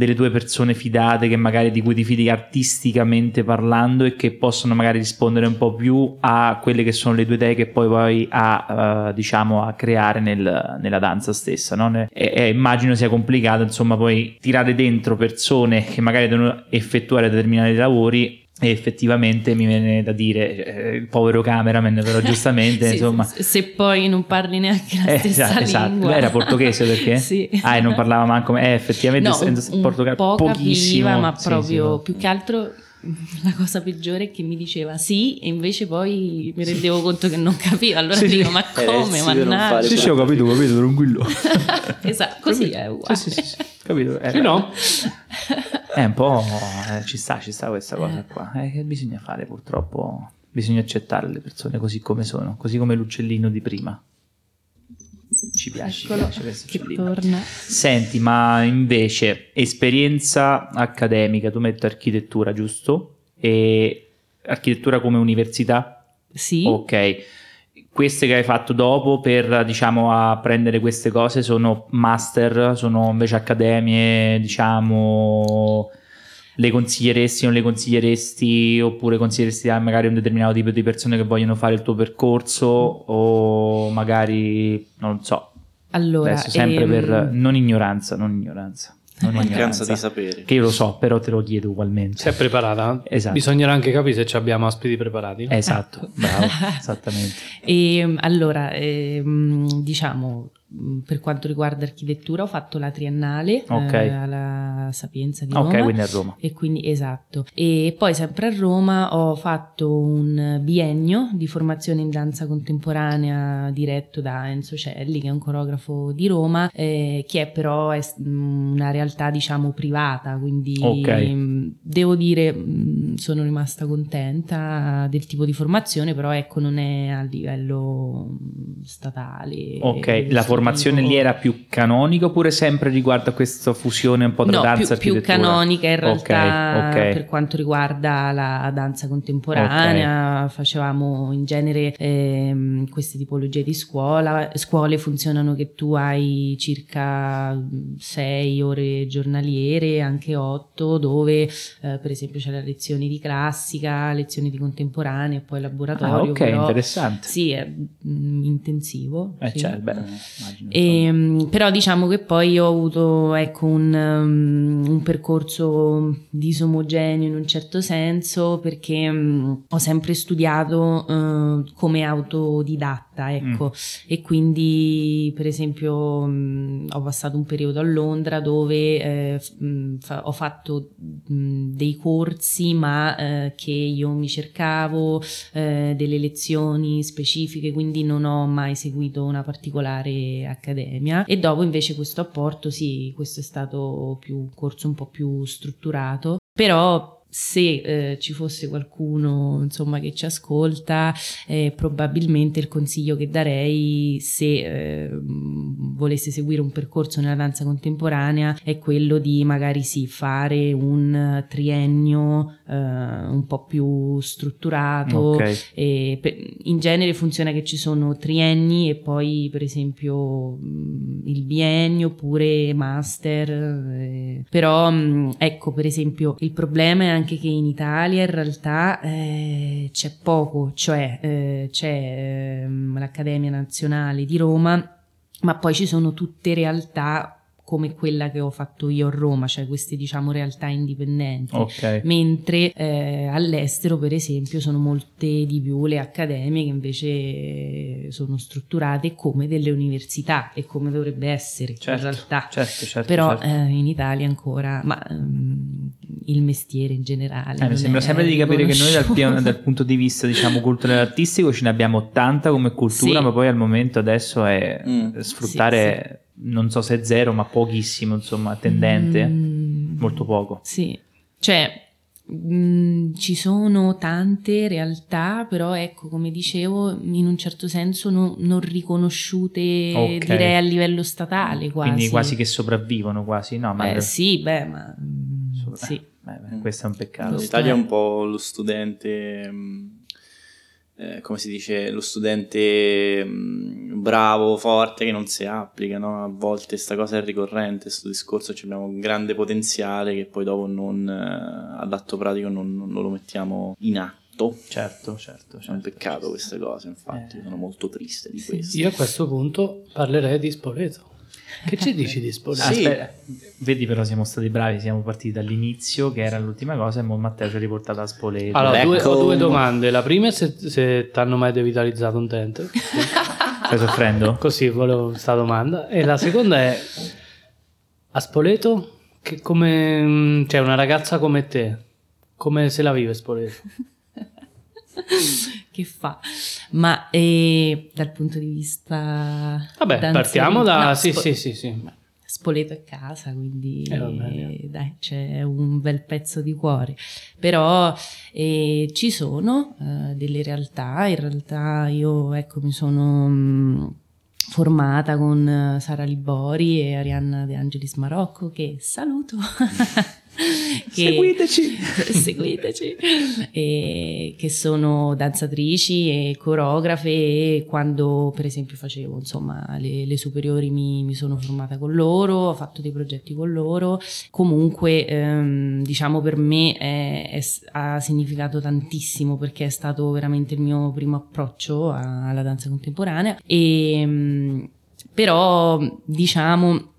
delle tue persone fidate che magari di cui ti fidi artisticamente parlando e che possono magari rispondere un po' più a quelle che sono le tue idee che poi vai a eh, diciamo a creare nel- nella danza stessa no? E, e immagino sia complicato insomma poi tirare dentro persone che magari devono effettuare determinati lavori e effettivamente mi viene da dire eh, il povero cameraman però [laughs] giustamente Sì, insomma se poi non parli neanche la eh, stessa esatto, esatto. era portoghese perché? [laughs] sì Ah, e non parlava manco. Eh, effettivamente no, senza un portoghese po' pochissimo. capiva ma Sì, proprio sì, più che altro [laughs] la cosa peggiore è che mi diceva sì e invece poi mi rendevo conto che non capiva allora Sì, sì. dico ma Eh, come non mannaggia Sì, sì, ho capito, ho capito, tranquillo. esatto così è uguale Sì, sì, sì, sì, capito. Eh, Sì, no? È un po'. eh, ci sta, ci sta questa cosa qua. Eh, che bisogna fare purtroppo. Bisogna accettare le persone così come sono, così come l'uccellino di prima. Ci piace, ci Eccolo, piace questo uccellino. torna Senti, ma invece, esperienza accademica, tu metti architettura, giusto? E architettura come università? sì Ok. Queste che hai fatto dopo per, diciamo, a prendere queste cose sono master, sono invece accademie, diciamo, le consiglieresti o non le consiglieresti oppure consiglieresti a magari un determinato tipo di persone che vogliono fare il tuo percorso o magari, non so, allora adesso sempre ehm, per non ignoranza, non ignoranza. Non è Mancanza di sapere. Che io lo so, però te lo chiedo ugualmente. Si è preparata? Esatto. Bisognerà anche capire se abbiamo ospiti preparati. no? Esatto, bravo, [laughs] esattamente. E allora, ehm, diciamo, per quanto riguarda architettura, ho fatto la triennale Ok. eh, alla Sapienza di Ok, Roma. quindi a Roma. E quindi esatto. E poi sempre a Roma ho fatto un biennio di formazione in danza contemporanea diretto da Enzo Celli, che è un coreografo di Roma, eh, che è però è mh, una realtà diciamo privata, quindi Ok. mh, devo dire mh, sono rimasta contenta del tipo di formazione, però ecco non è a livello statale. Ok, di la questo formazione lì era più canonica oppure sempre riguardo a questa fusione un po' tra No, danza più, e più architettura? canonica in realtà ok. per quanto riguarda la danza contemporanea, facevamo in genere ehm, queste tipologie di scuola. Scuole funzionano che tu hai circa 6 ore giornaliere, anche 8, dove eh, per esempio c'è la lezione di classica, lezioni di contemporanea e poi laboratorio. Ah, ok, però- interessante. Sì, è mm, intensivo. Eh, sì. cioè, beh, immagino, E, mm, però diciamo che poi ho avuto ecco, un, um, un percorso disomogeneo in un certo senso perché mm, ho sempre studiato eh, come autodidatta ecco. e quindi per esempio mm, ho passato un periodo a Londra dove eh, mm, fa- ho fatto mm, dei corsi ma eh, che io mi cercavo eh, delle lezioni specifiche, quindi non ho mai seguito una particolare accademia. E dopo invece questo apporto, sì, questo è stato più un corso un po' più strutturato, però se eh, ci fosse qualcuno insomma che ci ascolta eh, probabilmente il consiglio che darei se eh, volesse seguire un percorso nella danza contemporanea è quello di magari sì fare un triennio eh, un po' più strutturato Ok. e per- in genere funziona che ci sono trienni e poi per esempio il biennio oppure master eh, però mh, ecco per esempio il problema è anche che in Italia in realtà eh, c'è poco cioè eh, c'è ehm, l'Accademia Nazionale di Roma ma poi ci sono tutte realtà come quella che ho fatto io a Roma, cioè queste diciamo realtà indipendenti. Ok. Mentre eh, all'estero, per esempio, sono molte di più le accademie che invece sono strutturate come delle università e come dovrebbe essere Certo, in realtà. certo, certo, Però certo. eh, in Italia ancora, ma ehm, il mestiere in generale. Eh, mi sembra sempre di capire che noi dal, piano- dal punto di vista diciamo culturale e artistico ce ne abbiamo tanta come cultura, Sì. ma poi al momento adesso è Mm. sfruttare, non so se zero, ma pochissimo, insomma, tendente, Mm, molto poco. Sì, cioè mh, ci sono tante realtà, però ecco, come dicevo, in un certo senso no- non riconosciute Ok. direi a livello statale quasi. Quindi quasi che sopravvivono, quasi, no? Ma Eh, sì, beh, ma mh, Sopra- sì. eh, beh, questo è un peccato. L'Italia è è. un po' lo studente, mh, eh, come si dice, lo studente mh, bravo, forte, che non si applica, no? A volte sta cosa è ricorrente, questo discorso, ci abbiamo un grande potenziale che poi dopo non, eh, all'atto pratico non, non lo mettiamo in atto. Certo, certo, È un certo. peccato queste cose, infatti, Eh. sono molto triste di questo. Io a questo punto parlerei di Spoleto. Che ci dici di Spoleto? Ah, Sì. aspetta, vedi però siamo stati bravi, siamo partiti dall'inizio che era l'ultima cosa e mo Matteo ci ha riportato a Spoleto. Allora, due, Ecco. ho due domande. La prima è se, se ti hanno mai devitalizzato un dente. [laughs] Stai soffrendo? Così volevo questa domanda. E la seconda è a Spoleto, che come cioè una ragazza come te, come se la vive Spoleto? [laughs] [laughs] che fa? Ma eh, dal punto di vista... Vabbè, danzerino- partiamo da no, sì, spo- sì, sì, sì. Spoleto è casa, quindi Eh, vabbè. dai, c'è un bel pezzo di cuore. Però eh, ci sono eh, delle realtà, in realtà io ecco mi sono mh, formata con eh, Sara Libori e Arianna De Angelis Marocco che saluto. [laughs] [laughs] che- Seguiteci! [laughs] seguiteci, e che sono danzatrici e coreografe e quando per esempio facevo insomma le, le superiori mi, mi sono formata con loro, ho fatto dei progetti con loro, comunque ehm, diciamo per me è- è ha significato tantissimo perché è stato veramente il mio primo approccio alla danza contemporanea. E mm, però diciamo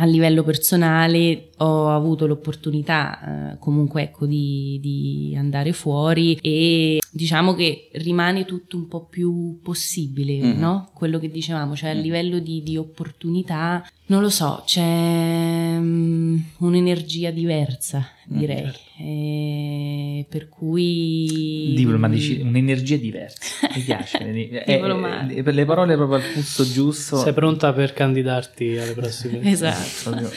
a livello personale ho avuto l'opportunità eh, comunque ecco di, di, andare fuori e diciamo che rimane tutto un po' più possibile, mm. no? Quello che dicevamo, cioè a mm. livello di, di, opportunità, non lo so, c'è um, un'energia diversa, direi. Mm, certo. E per cui... Diplomatici, un'energia diversa, mi piace. [laughs] è, per le parole proprio al pulso giusto. Sei pronta per candidarti alle prossime? [laughs] esatto.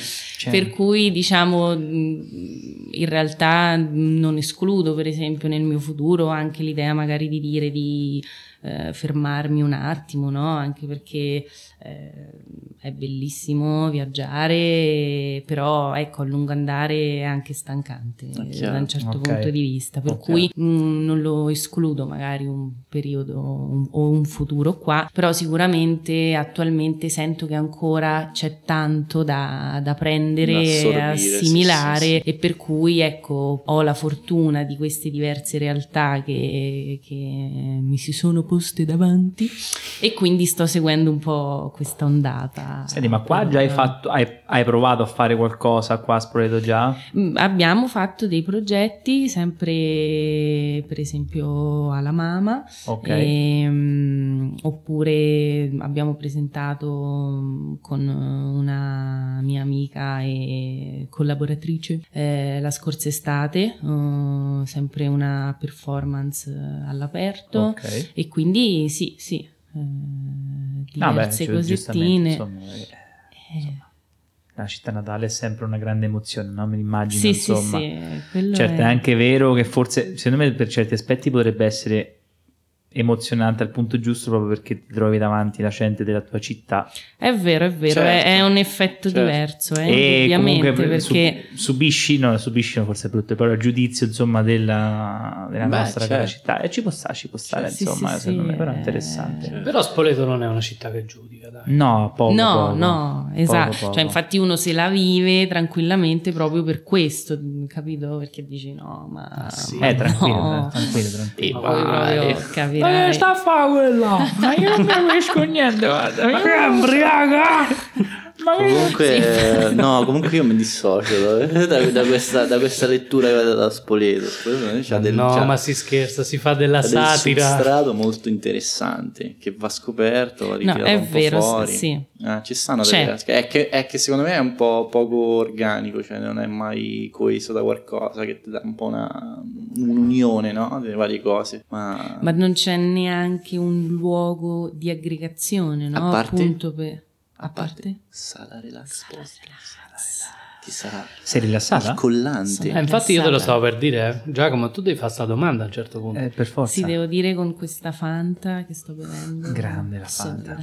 Per cui diciamo in realtà non escludo per esempio nel mio futuro anche l'idea magari di dire di eh, fermarmi un attimo, no? Anche perché eh, è bellissimo viaggiare, però ecco, a lungo andare è anche stancante da un certo okay. punto di vista, per okay. cui mh, mm, non lo escludo magari un periodo un, o un futuro qua, però sicuramente attualmente sento che ancora c'è tanto da, da prendere, da assimilare sì, sì, sì. e per cui ecco, ho la fortuna di queste diverse realtà che, che mi si sono poste davanti e quindi sto seguendo un po' questa ondata. Senti, ma qua già hai, fatto, hai, hai provato a fare qualcosa qua a Spoleto già? Mm, abbiamo fatto dei progetti, sempre per esempio alla Mama, okay. e, um, oppure abbiamo presentato con una mia amica e collaboratrice eh, la scorsa estate, uh, sempre una performance all'aperto okay. e quindi sì, sì, eh, diverse ah beh, cosettine. Insomma, eh, insomma, la città natale è sempre una grande emozione, no? Me l'immagino, sì, insomma. Sì, sì, certo, è... è anche vero che forse, secondo me, per certi aspetti potrebbe essere emozionante al punto giusto proprio perché ti trovi davanti la gente della tua città. È vero, è vero, certo. è, è, un effetto certo. diverso, eh, ovviamente perché subisci, no, subisci no, forse è brutto, però il giudizio insomma della, della Beh, nostra certo. città e ci può stare, ci può stare cioè, insomma, sì, secondo sì, me, però è interessante. Eh... Però Spoleto non è una città che giudica, dai. No, poco, No, poco, no, esatto, poco, poco. cioè infatti uno se la vive tranquillamente proprio per questo, capito? Perché dici no, ma... Ah, sì. ma eh, tranquillo, no. tranquillo, tranquillo. Ma poi proprio capire ma che sta a fare quello? Ma io non capisco niente, guarda. Ma che ubriaca! Comunque, sì. no, [laughs] comunque io mi dissocio da, da, questa, da questa, lettura che avete da Spoleto. Spoleto del, no, ma si scherza, si fa della satira. È un strato molto interessante che va scoperto, va ritirato no, è un vero, po' fuori. Sì. Ah, ci stanno delle è che, è che secondo me è un po' poco organico, cioè non è mai coeso da qualcosa che ti dà un po' una, un'unione no? delle varie cose. Ma... ma non c'è neanche un luogo di aggregazione, no? A parte... Appunto per a parte Sala Relax. Sala Relax ti sarà sei rilassata? il collante. Eh, infatti io te lo stavo per dire, eh. Giacomo, tu devi fare questa domanda a un certo punto. Eh, per forza. Sì, devo dire con questa Fanta che sto bevendo. Grande la Fanta.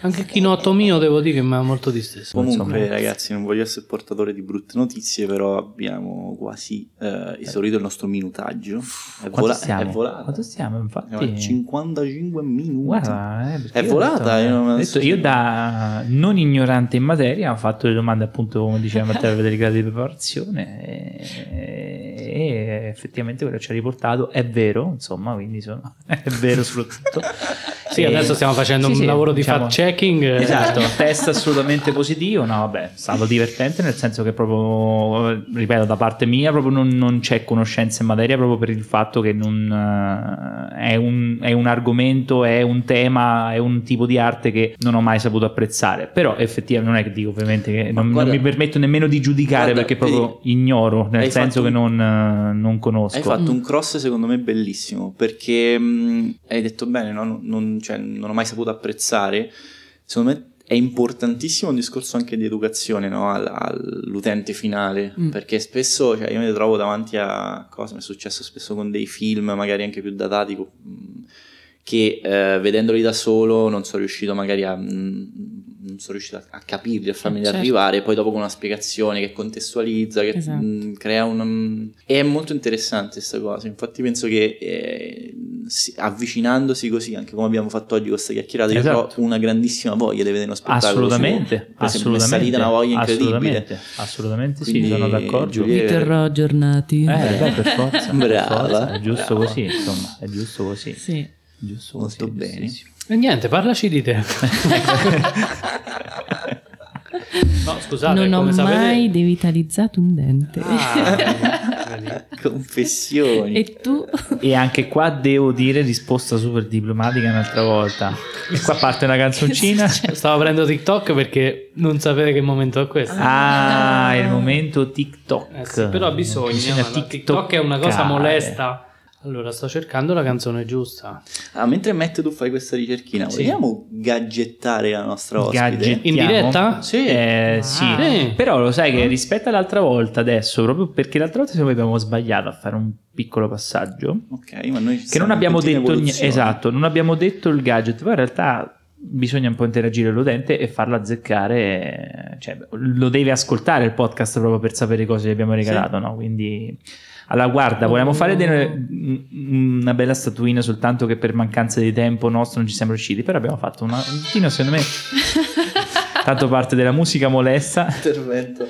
Anche il chinotto mio devo dire che mi ha molto disteso. Comunque Insomma. ragazzi, non voglio essere portatore di brutte notizie, però abbiamo quasi eh, esaurito il nostro minutaggio. È, vola- è volata. Quanto stiamo infatti? 55 minuti. Guarda, eh, è volata. Detto, io, detto, io da non ignorante in materia ho fatto le domande appunto come diceva [laughs] per vedere i gradi di preparazione e, e, effettivamente quello ci ha riportato è vero, insomma, quindi sono, [laughs] è vero soprattutto. Sì, adesso stiamo facendo sì, un sì, lavoro di diciamo, fact checking. Esatto, [laughs] test assolutamente positivo, no vabbè, è stato divertente nel senso che proprio, ripeto, da parte mia proprio non, non c'è conoscenza in materia proprio per il fatto che non, uh, è, un, è un argomento, è un tema, è un tipo di arte che non ho mai saputo apprezzare, però effettivamente non è che dico ovviamente che non, non mi permetto nemmeno di giudicare Guarda, perché proprio vedi, ignoro, nel senso che non, uh, non, conosco. Hai fatto un cross secondo me bellissimo perché mh, mm, hai detto bene, no? non, cioè, non ho mai saputo apprezzare. Secondo me è importantissimo un discorso anche di educazione no? All, all'utente finale, mm. perché spesso cioè, io mi trovo davanti a cose, mi è successo spesso con dei film magari anche più datati, che eh, vedendoli da solo non sono riuscito magari a... Mh, mm, non sono riuscito a, a capirli, a farmi certo. arrivare, poi dopo con una spiegazione che contestualizza, che esatto. mh, mm, crea un... Um, è molto interessante questa cosa, infatti penso che eh, si, avvicinandosi così, anche come abbiamo fatto oggi con questa chiacchierata, esatto. io ho una grandissima voglia di vedere uno spettacolo. Assolutamente, su, assolutamente. È salita una voglia incredibile. Assolutamente, assolutamente sì, sono d'accordo. Giulia... Terrò aggiornati. Eh, beh, per forza. Brava. Per forza, è giusto brava. così, insomma, è giusto così. Sì. Giusto Molto così, bene. E niente, parlaci di te. [laughs] No, scusate, non ho come sapete... mai devitalizzato un dente. Ah. Confessioni. E tu? E anche qua devo dire risposta super diplomatica un'altra volta. E qua parte una canzoncina. [laughs] Stavo aprendo TikTok perché non sapete che momento è questo. Ah, il momento TikTok. Eh sì, però bisogna, ma TikTok è una cosa molesta. Allora, sto cercando la canzone giusta. Ah, mentre Matt tu fai questa ricerchina, Sì. vogliamo gadgettare la nostra ospite? Gadgettiamo. In diretta? Sì. Eh, Ah. sì. Sì. Però lo sai che rispetto all'altra volta adesso, proprio perché l'altra volta me abbiamo sbagliato a fare un piccolo passaggio, Ok, ma noi che non abbiamo detto niente, esatto, non abbiamo detto il gadget, però in realtà bisogna un po' interagire l'utente e farlo azzeccare, cioè lo deve ascoltare il podcast proprio per sapere cosa gli abbiamo regalato, no? Quindi allora guarda, volevamo fare delle- una bella statuina soltanto che per mancanza di tempo nostro non ci siamo riusciti, però abbiamo fatto una un pochino, secondo me [laughs] tanto parte della musica molesta. Perfetto.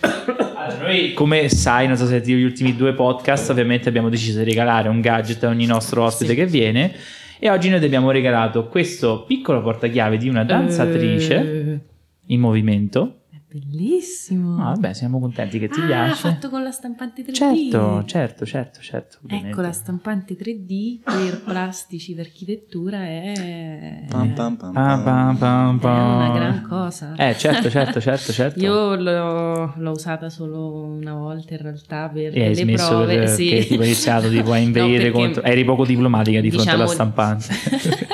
Allora, noi, come sai, non so se sentito gli ultimi due podcast, ovviamente abbiamo deciso di regalare un gadget a ogni nostro ospite che viene. E oggi noi ti abbiamo regalato questo piccolo portachiave di una danzatrice Eh, in movimento. Bellissimo. Ah, vabbè, siamo contenti che ti Ah, piace. fatto con la stampante 3D. Certo, certo, certo, certo. ovviamente. Ecco, la stampante 3D per plastici, per architettura è, Pam, pam, pam, pam, pam, è pam. una gran cosa. Eh, certo, certo, certo, [laughs] certo. Io l'ho, l'ho usata solo una volta in realtà per E hai le smesso prove. per, sì. che tipo hai iniziato tipo, a [laughs] No, inveire perché, contro... Eri poco diplomatica di fronte alla diciamo- stampante.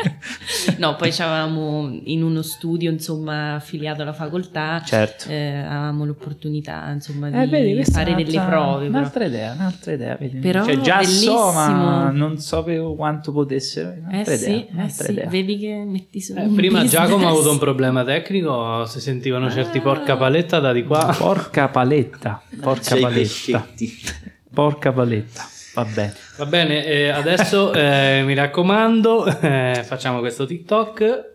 [laughs] no, poi c'avevamo in uno studio, insomma, affiliato alla facoltà. certo. Eh, avevamo l'opportunità, insomma, di Eh, vedi, fare delle un'altra- prove. però. Un'altra idea, un'altra idea. Vedi? Però cioè, già so, ma bellissimo. non sapevo quanto potessero. Eh Un'altra sì, idea, eh un'altra sì, idea. vedi che metti su Eh, prima business. Giacomo ha avuto un [laughs] problema tecnico, si sentivano certi porca paletta da di qua. Porca paletta, porca paletta, porca paletta. Vabbè. Va bene, eh, adesso eh, mi raccomando, eh, facciamo questo TikTok.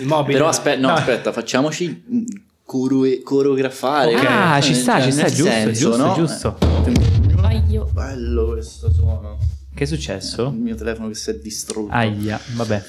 Il mobile. Però aspetta, no, No. aspetta, facciamoci coro- coreografare. Ah, Eh, ci sta, cioè, ci sta, nel giusto, senso, giusto, no? giusto. Eh, Bello questo suono. Che è Il successo? mio telefono che si è distrutto. Aia, vabbè.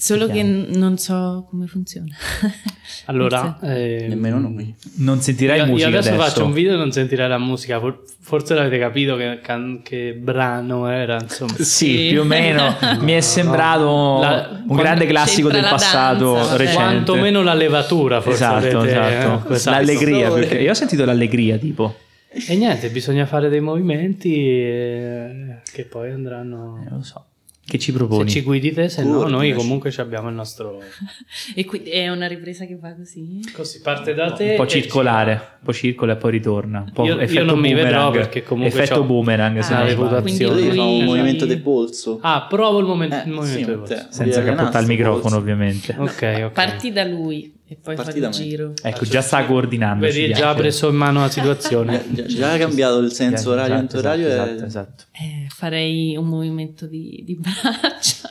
Solo che non so come funziona. [laughs] Allora, eh, Nemmeno noi. Non sentirai io, io musica adesso, adesso. faccio un video e non sentirei la musica. For- Forse l'avete capito che, can- che brano era, insomma. Sì, Sì. più o meno [laughs] mi è sembrato La- un grande classico del passato danza, recente. Quantomeno la levatura, forse Esatto, avete, esatto. eh, L'allegria, perché io ho sentito l'allegria tipo. E niente, bisogna fare dei movimenti eh, che poi andranno... Eh, lo so. Che ci Se proponi? ci guidi te, se no noi Coordinaci. comunque ci abbiamo il nostro... [laughs] E quindi è una ripresa che va così? Così parte da te. un po' ci- circolare, un po' circola e poi ritorna. Un po' Io- io non mi vedrò boomerang. perché comunque effetto c'ho- boomerang se Ah, non la sbaglio. reputazione. quindi Io fa un lui- movimento del polso. Ah, provo il, momen- Eh, il movimento sì, te. voce. senza capottare il microfono polso. ovviamente. Ok, ok. Parti da lui e poi da il giro. Ecco, già sta coordinando. Vedi, già ha piace. preso in mano la situazione. [laughs] Già, già ha cambiato il senso orario Esatto, antorario. esatto, e- esatto, esatto. Eh, farei un movimento di, di braccia.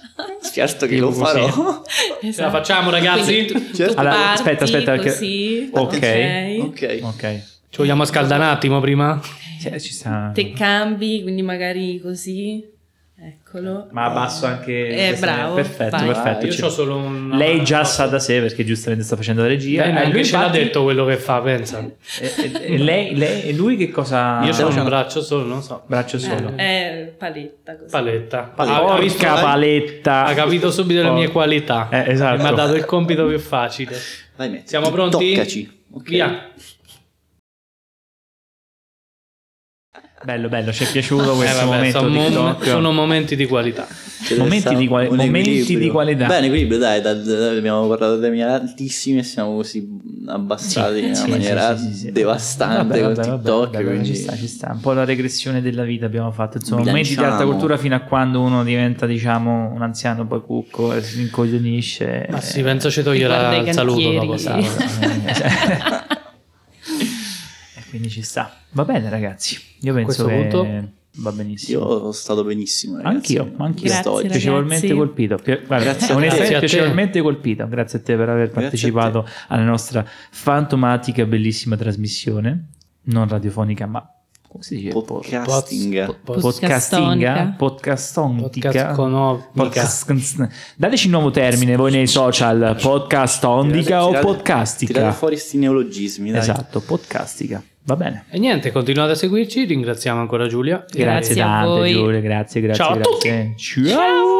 Certo che lo farò. Ce la facciamo, ragazzi? Quindi tu, Certo. tu Allora, parti aspetta, aspetta, perché- così, Ok. ok. Ok. Ci vogliamo scaldare un attimo prima? Cioè, ci sta... Te cambi, quindi magari così. Eccolo. Ma abbasso anche... Eh, bravo, Perfetto, vai. perfetto. io Ci- ho solo un... Lei già sa da sé perché giustamente sta facendo la regia. Lei Eh, neanche lui ce l'ha detto quello che fa, pensa. E, e- e lei, lei- e lui che cosa... Io ho un braccio solo, non so. braccio solo. Eh, paletta così. Paletta. Paletta. Porca paletta. ha capito subito le mie qualità. Eh, esatto. Mi ha dato il compito più facile. Vai. Siamo pronti? Toccaci. Ok. Via. Bello, bello, ci è piaciuto questo Eh, vabbè, momento sono, sono momenti di qualità. Momenti di quali- momenti di qualità. Bene, equilibrio, dai, da- da- abbiamo parlato di temi altissimi e siamo così abbassati in una Sì, maniera sì, sì, sì, sì. devastante Vabbè, con vabbè, TikTok. vabbè, vabbè, quindi... ci sta, ci sta. Un po' la regressione della vita abbiamo fatto. Insomma, momenti di alta cultura fino a quando uno diventa, diciamo, un anziano poi cucco e si incoglionisce. Ma sì, penso ci toglierà il saluto dopo. Sì. [laughs] [laughs] Quindi ci sta. Va bene, ragazzi. Io penso che punto? va benissimo. Io sono stato benissimo. Ragazzi. Anch'io, anch'io. Grazie, Sto- ragazzi. piacevolmente colpito. Pi- guarda, Grazie a onestamente te. Grazie a te. piacevolmente colpito. Grazie a te per aver partecipato alla nostra fantomatica e bellissima trasmissione, non radiofonica ma come si dice? Podcasting. Pod- Podcastinga, Podcastonica. podcastontica, Podcast cononica. podcast- dateci un nuovo termine voi nei social, podcastondica o podcastica. Tirate fuori sti neologismi, dai. Esatto, podcastica. Va bene. E niente, continuate a seguirci, ringraziamo ancora Giulia. Grazie, Grazie a tante voi. Giulia, grazie, grazie, Ciao a grazie. Ciao. Ciao.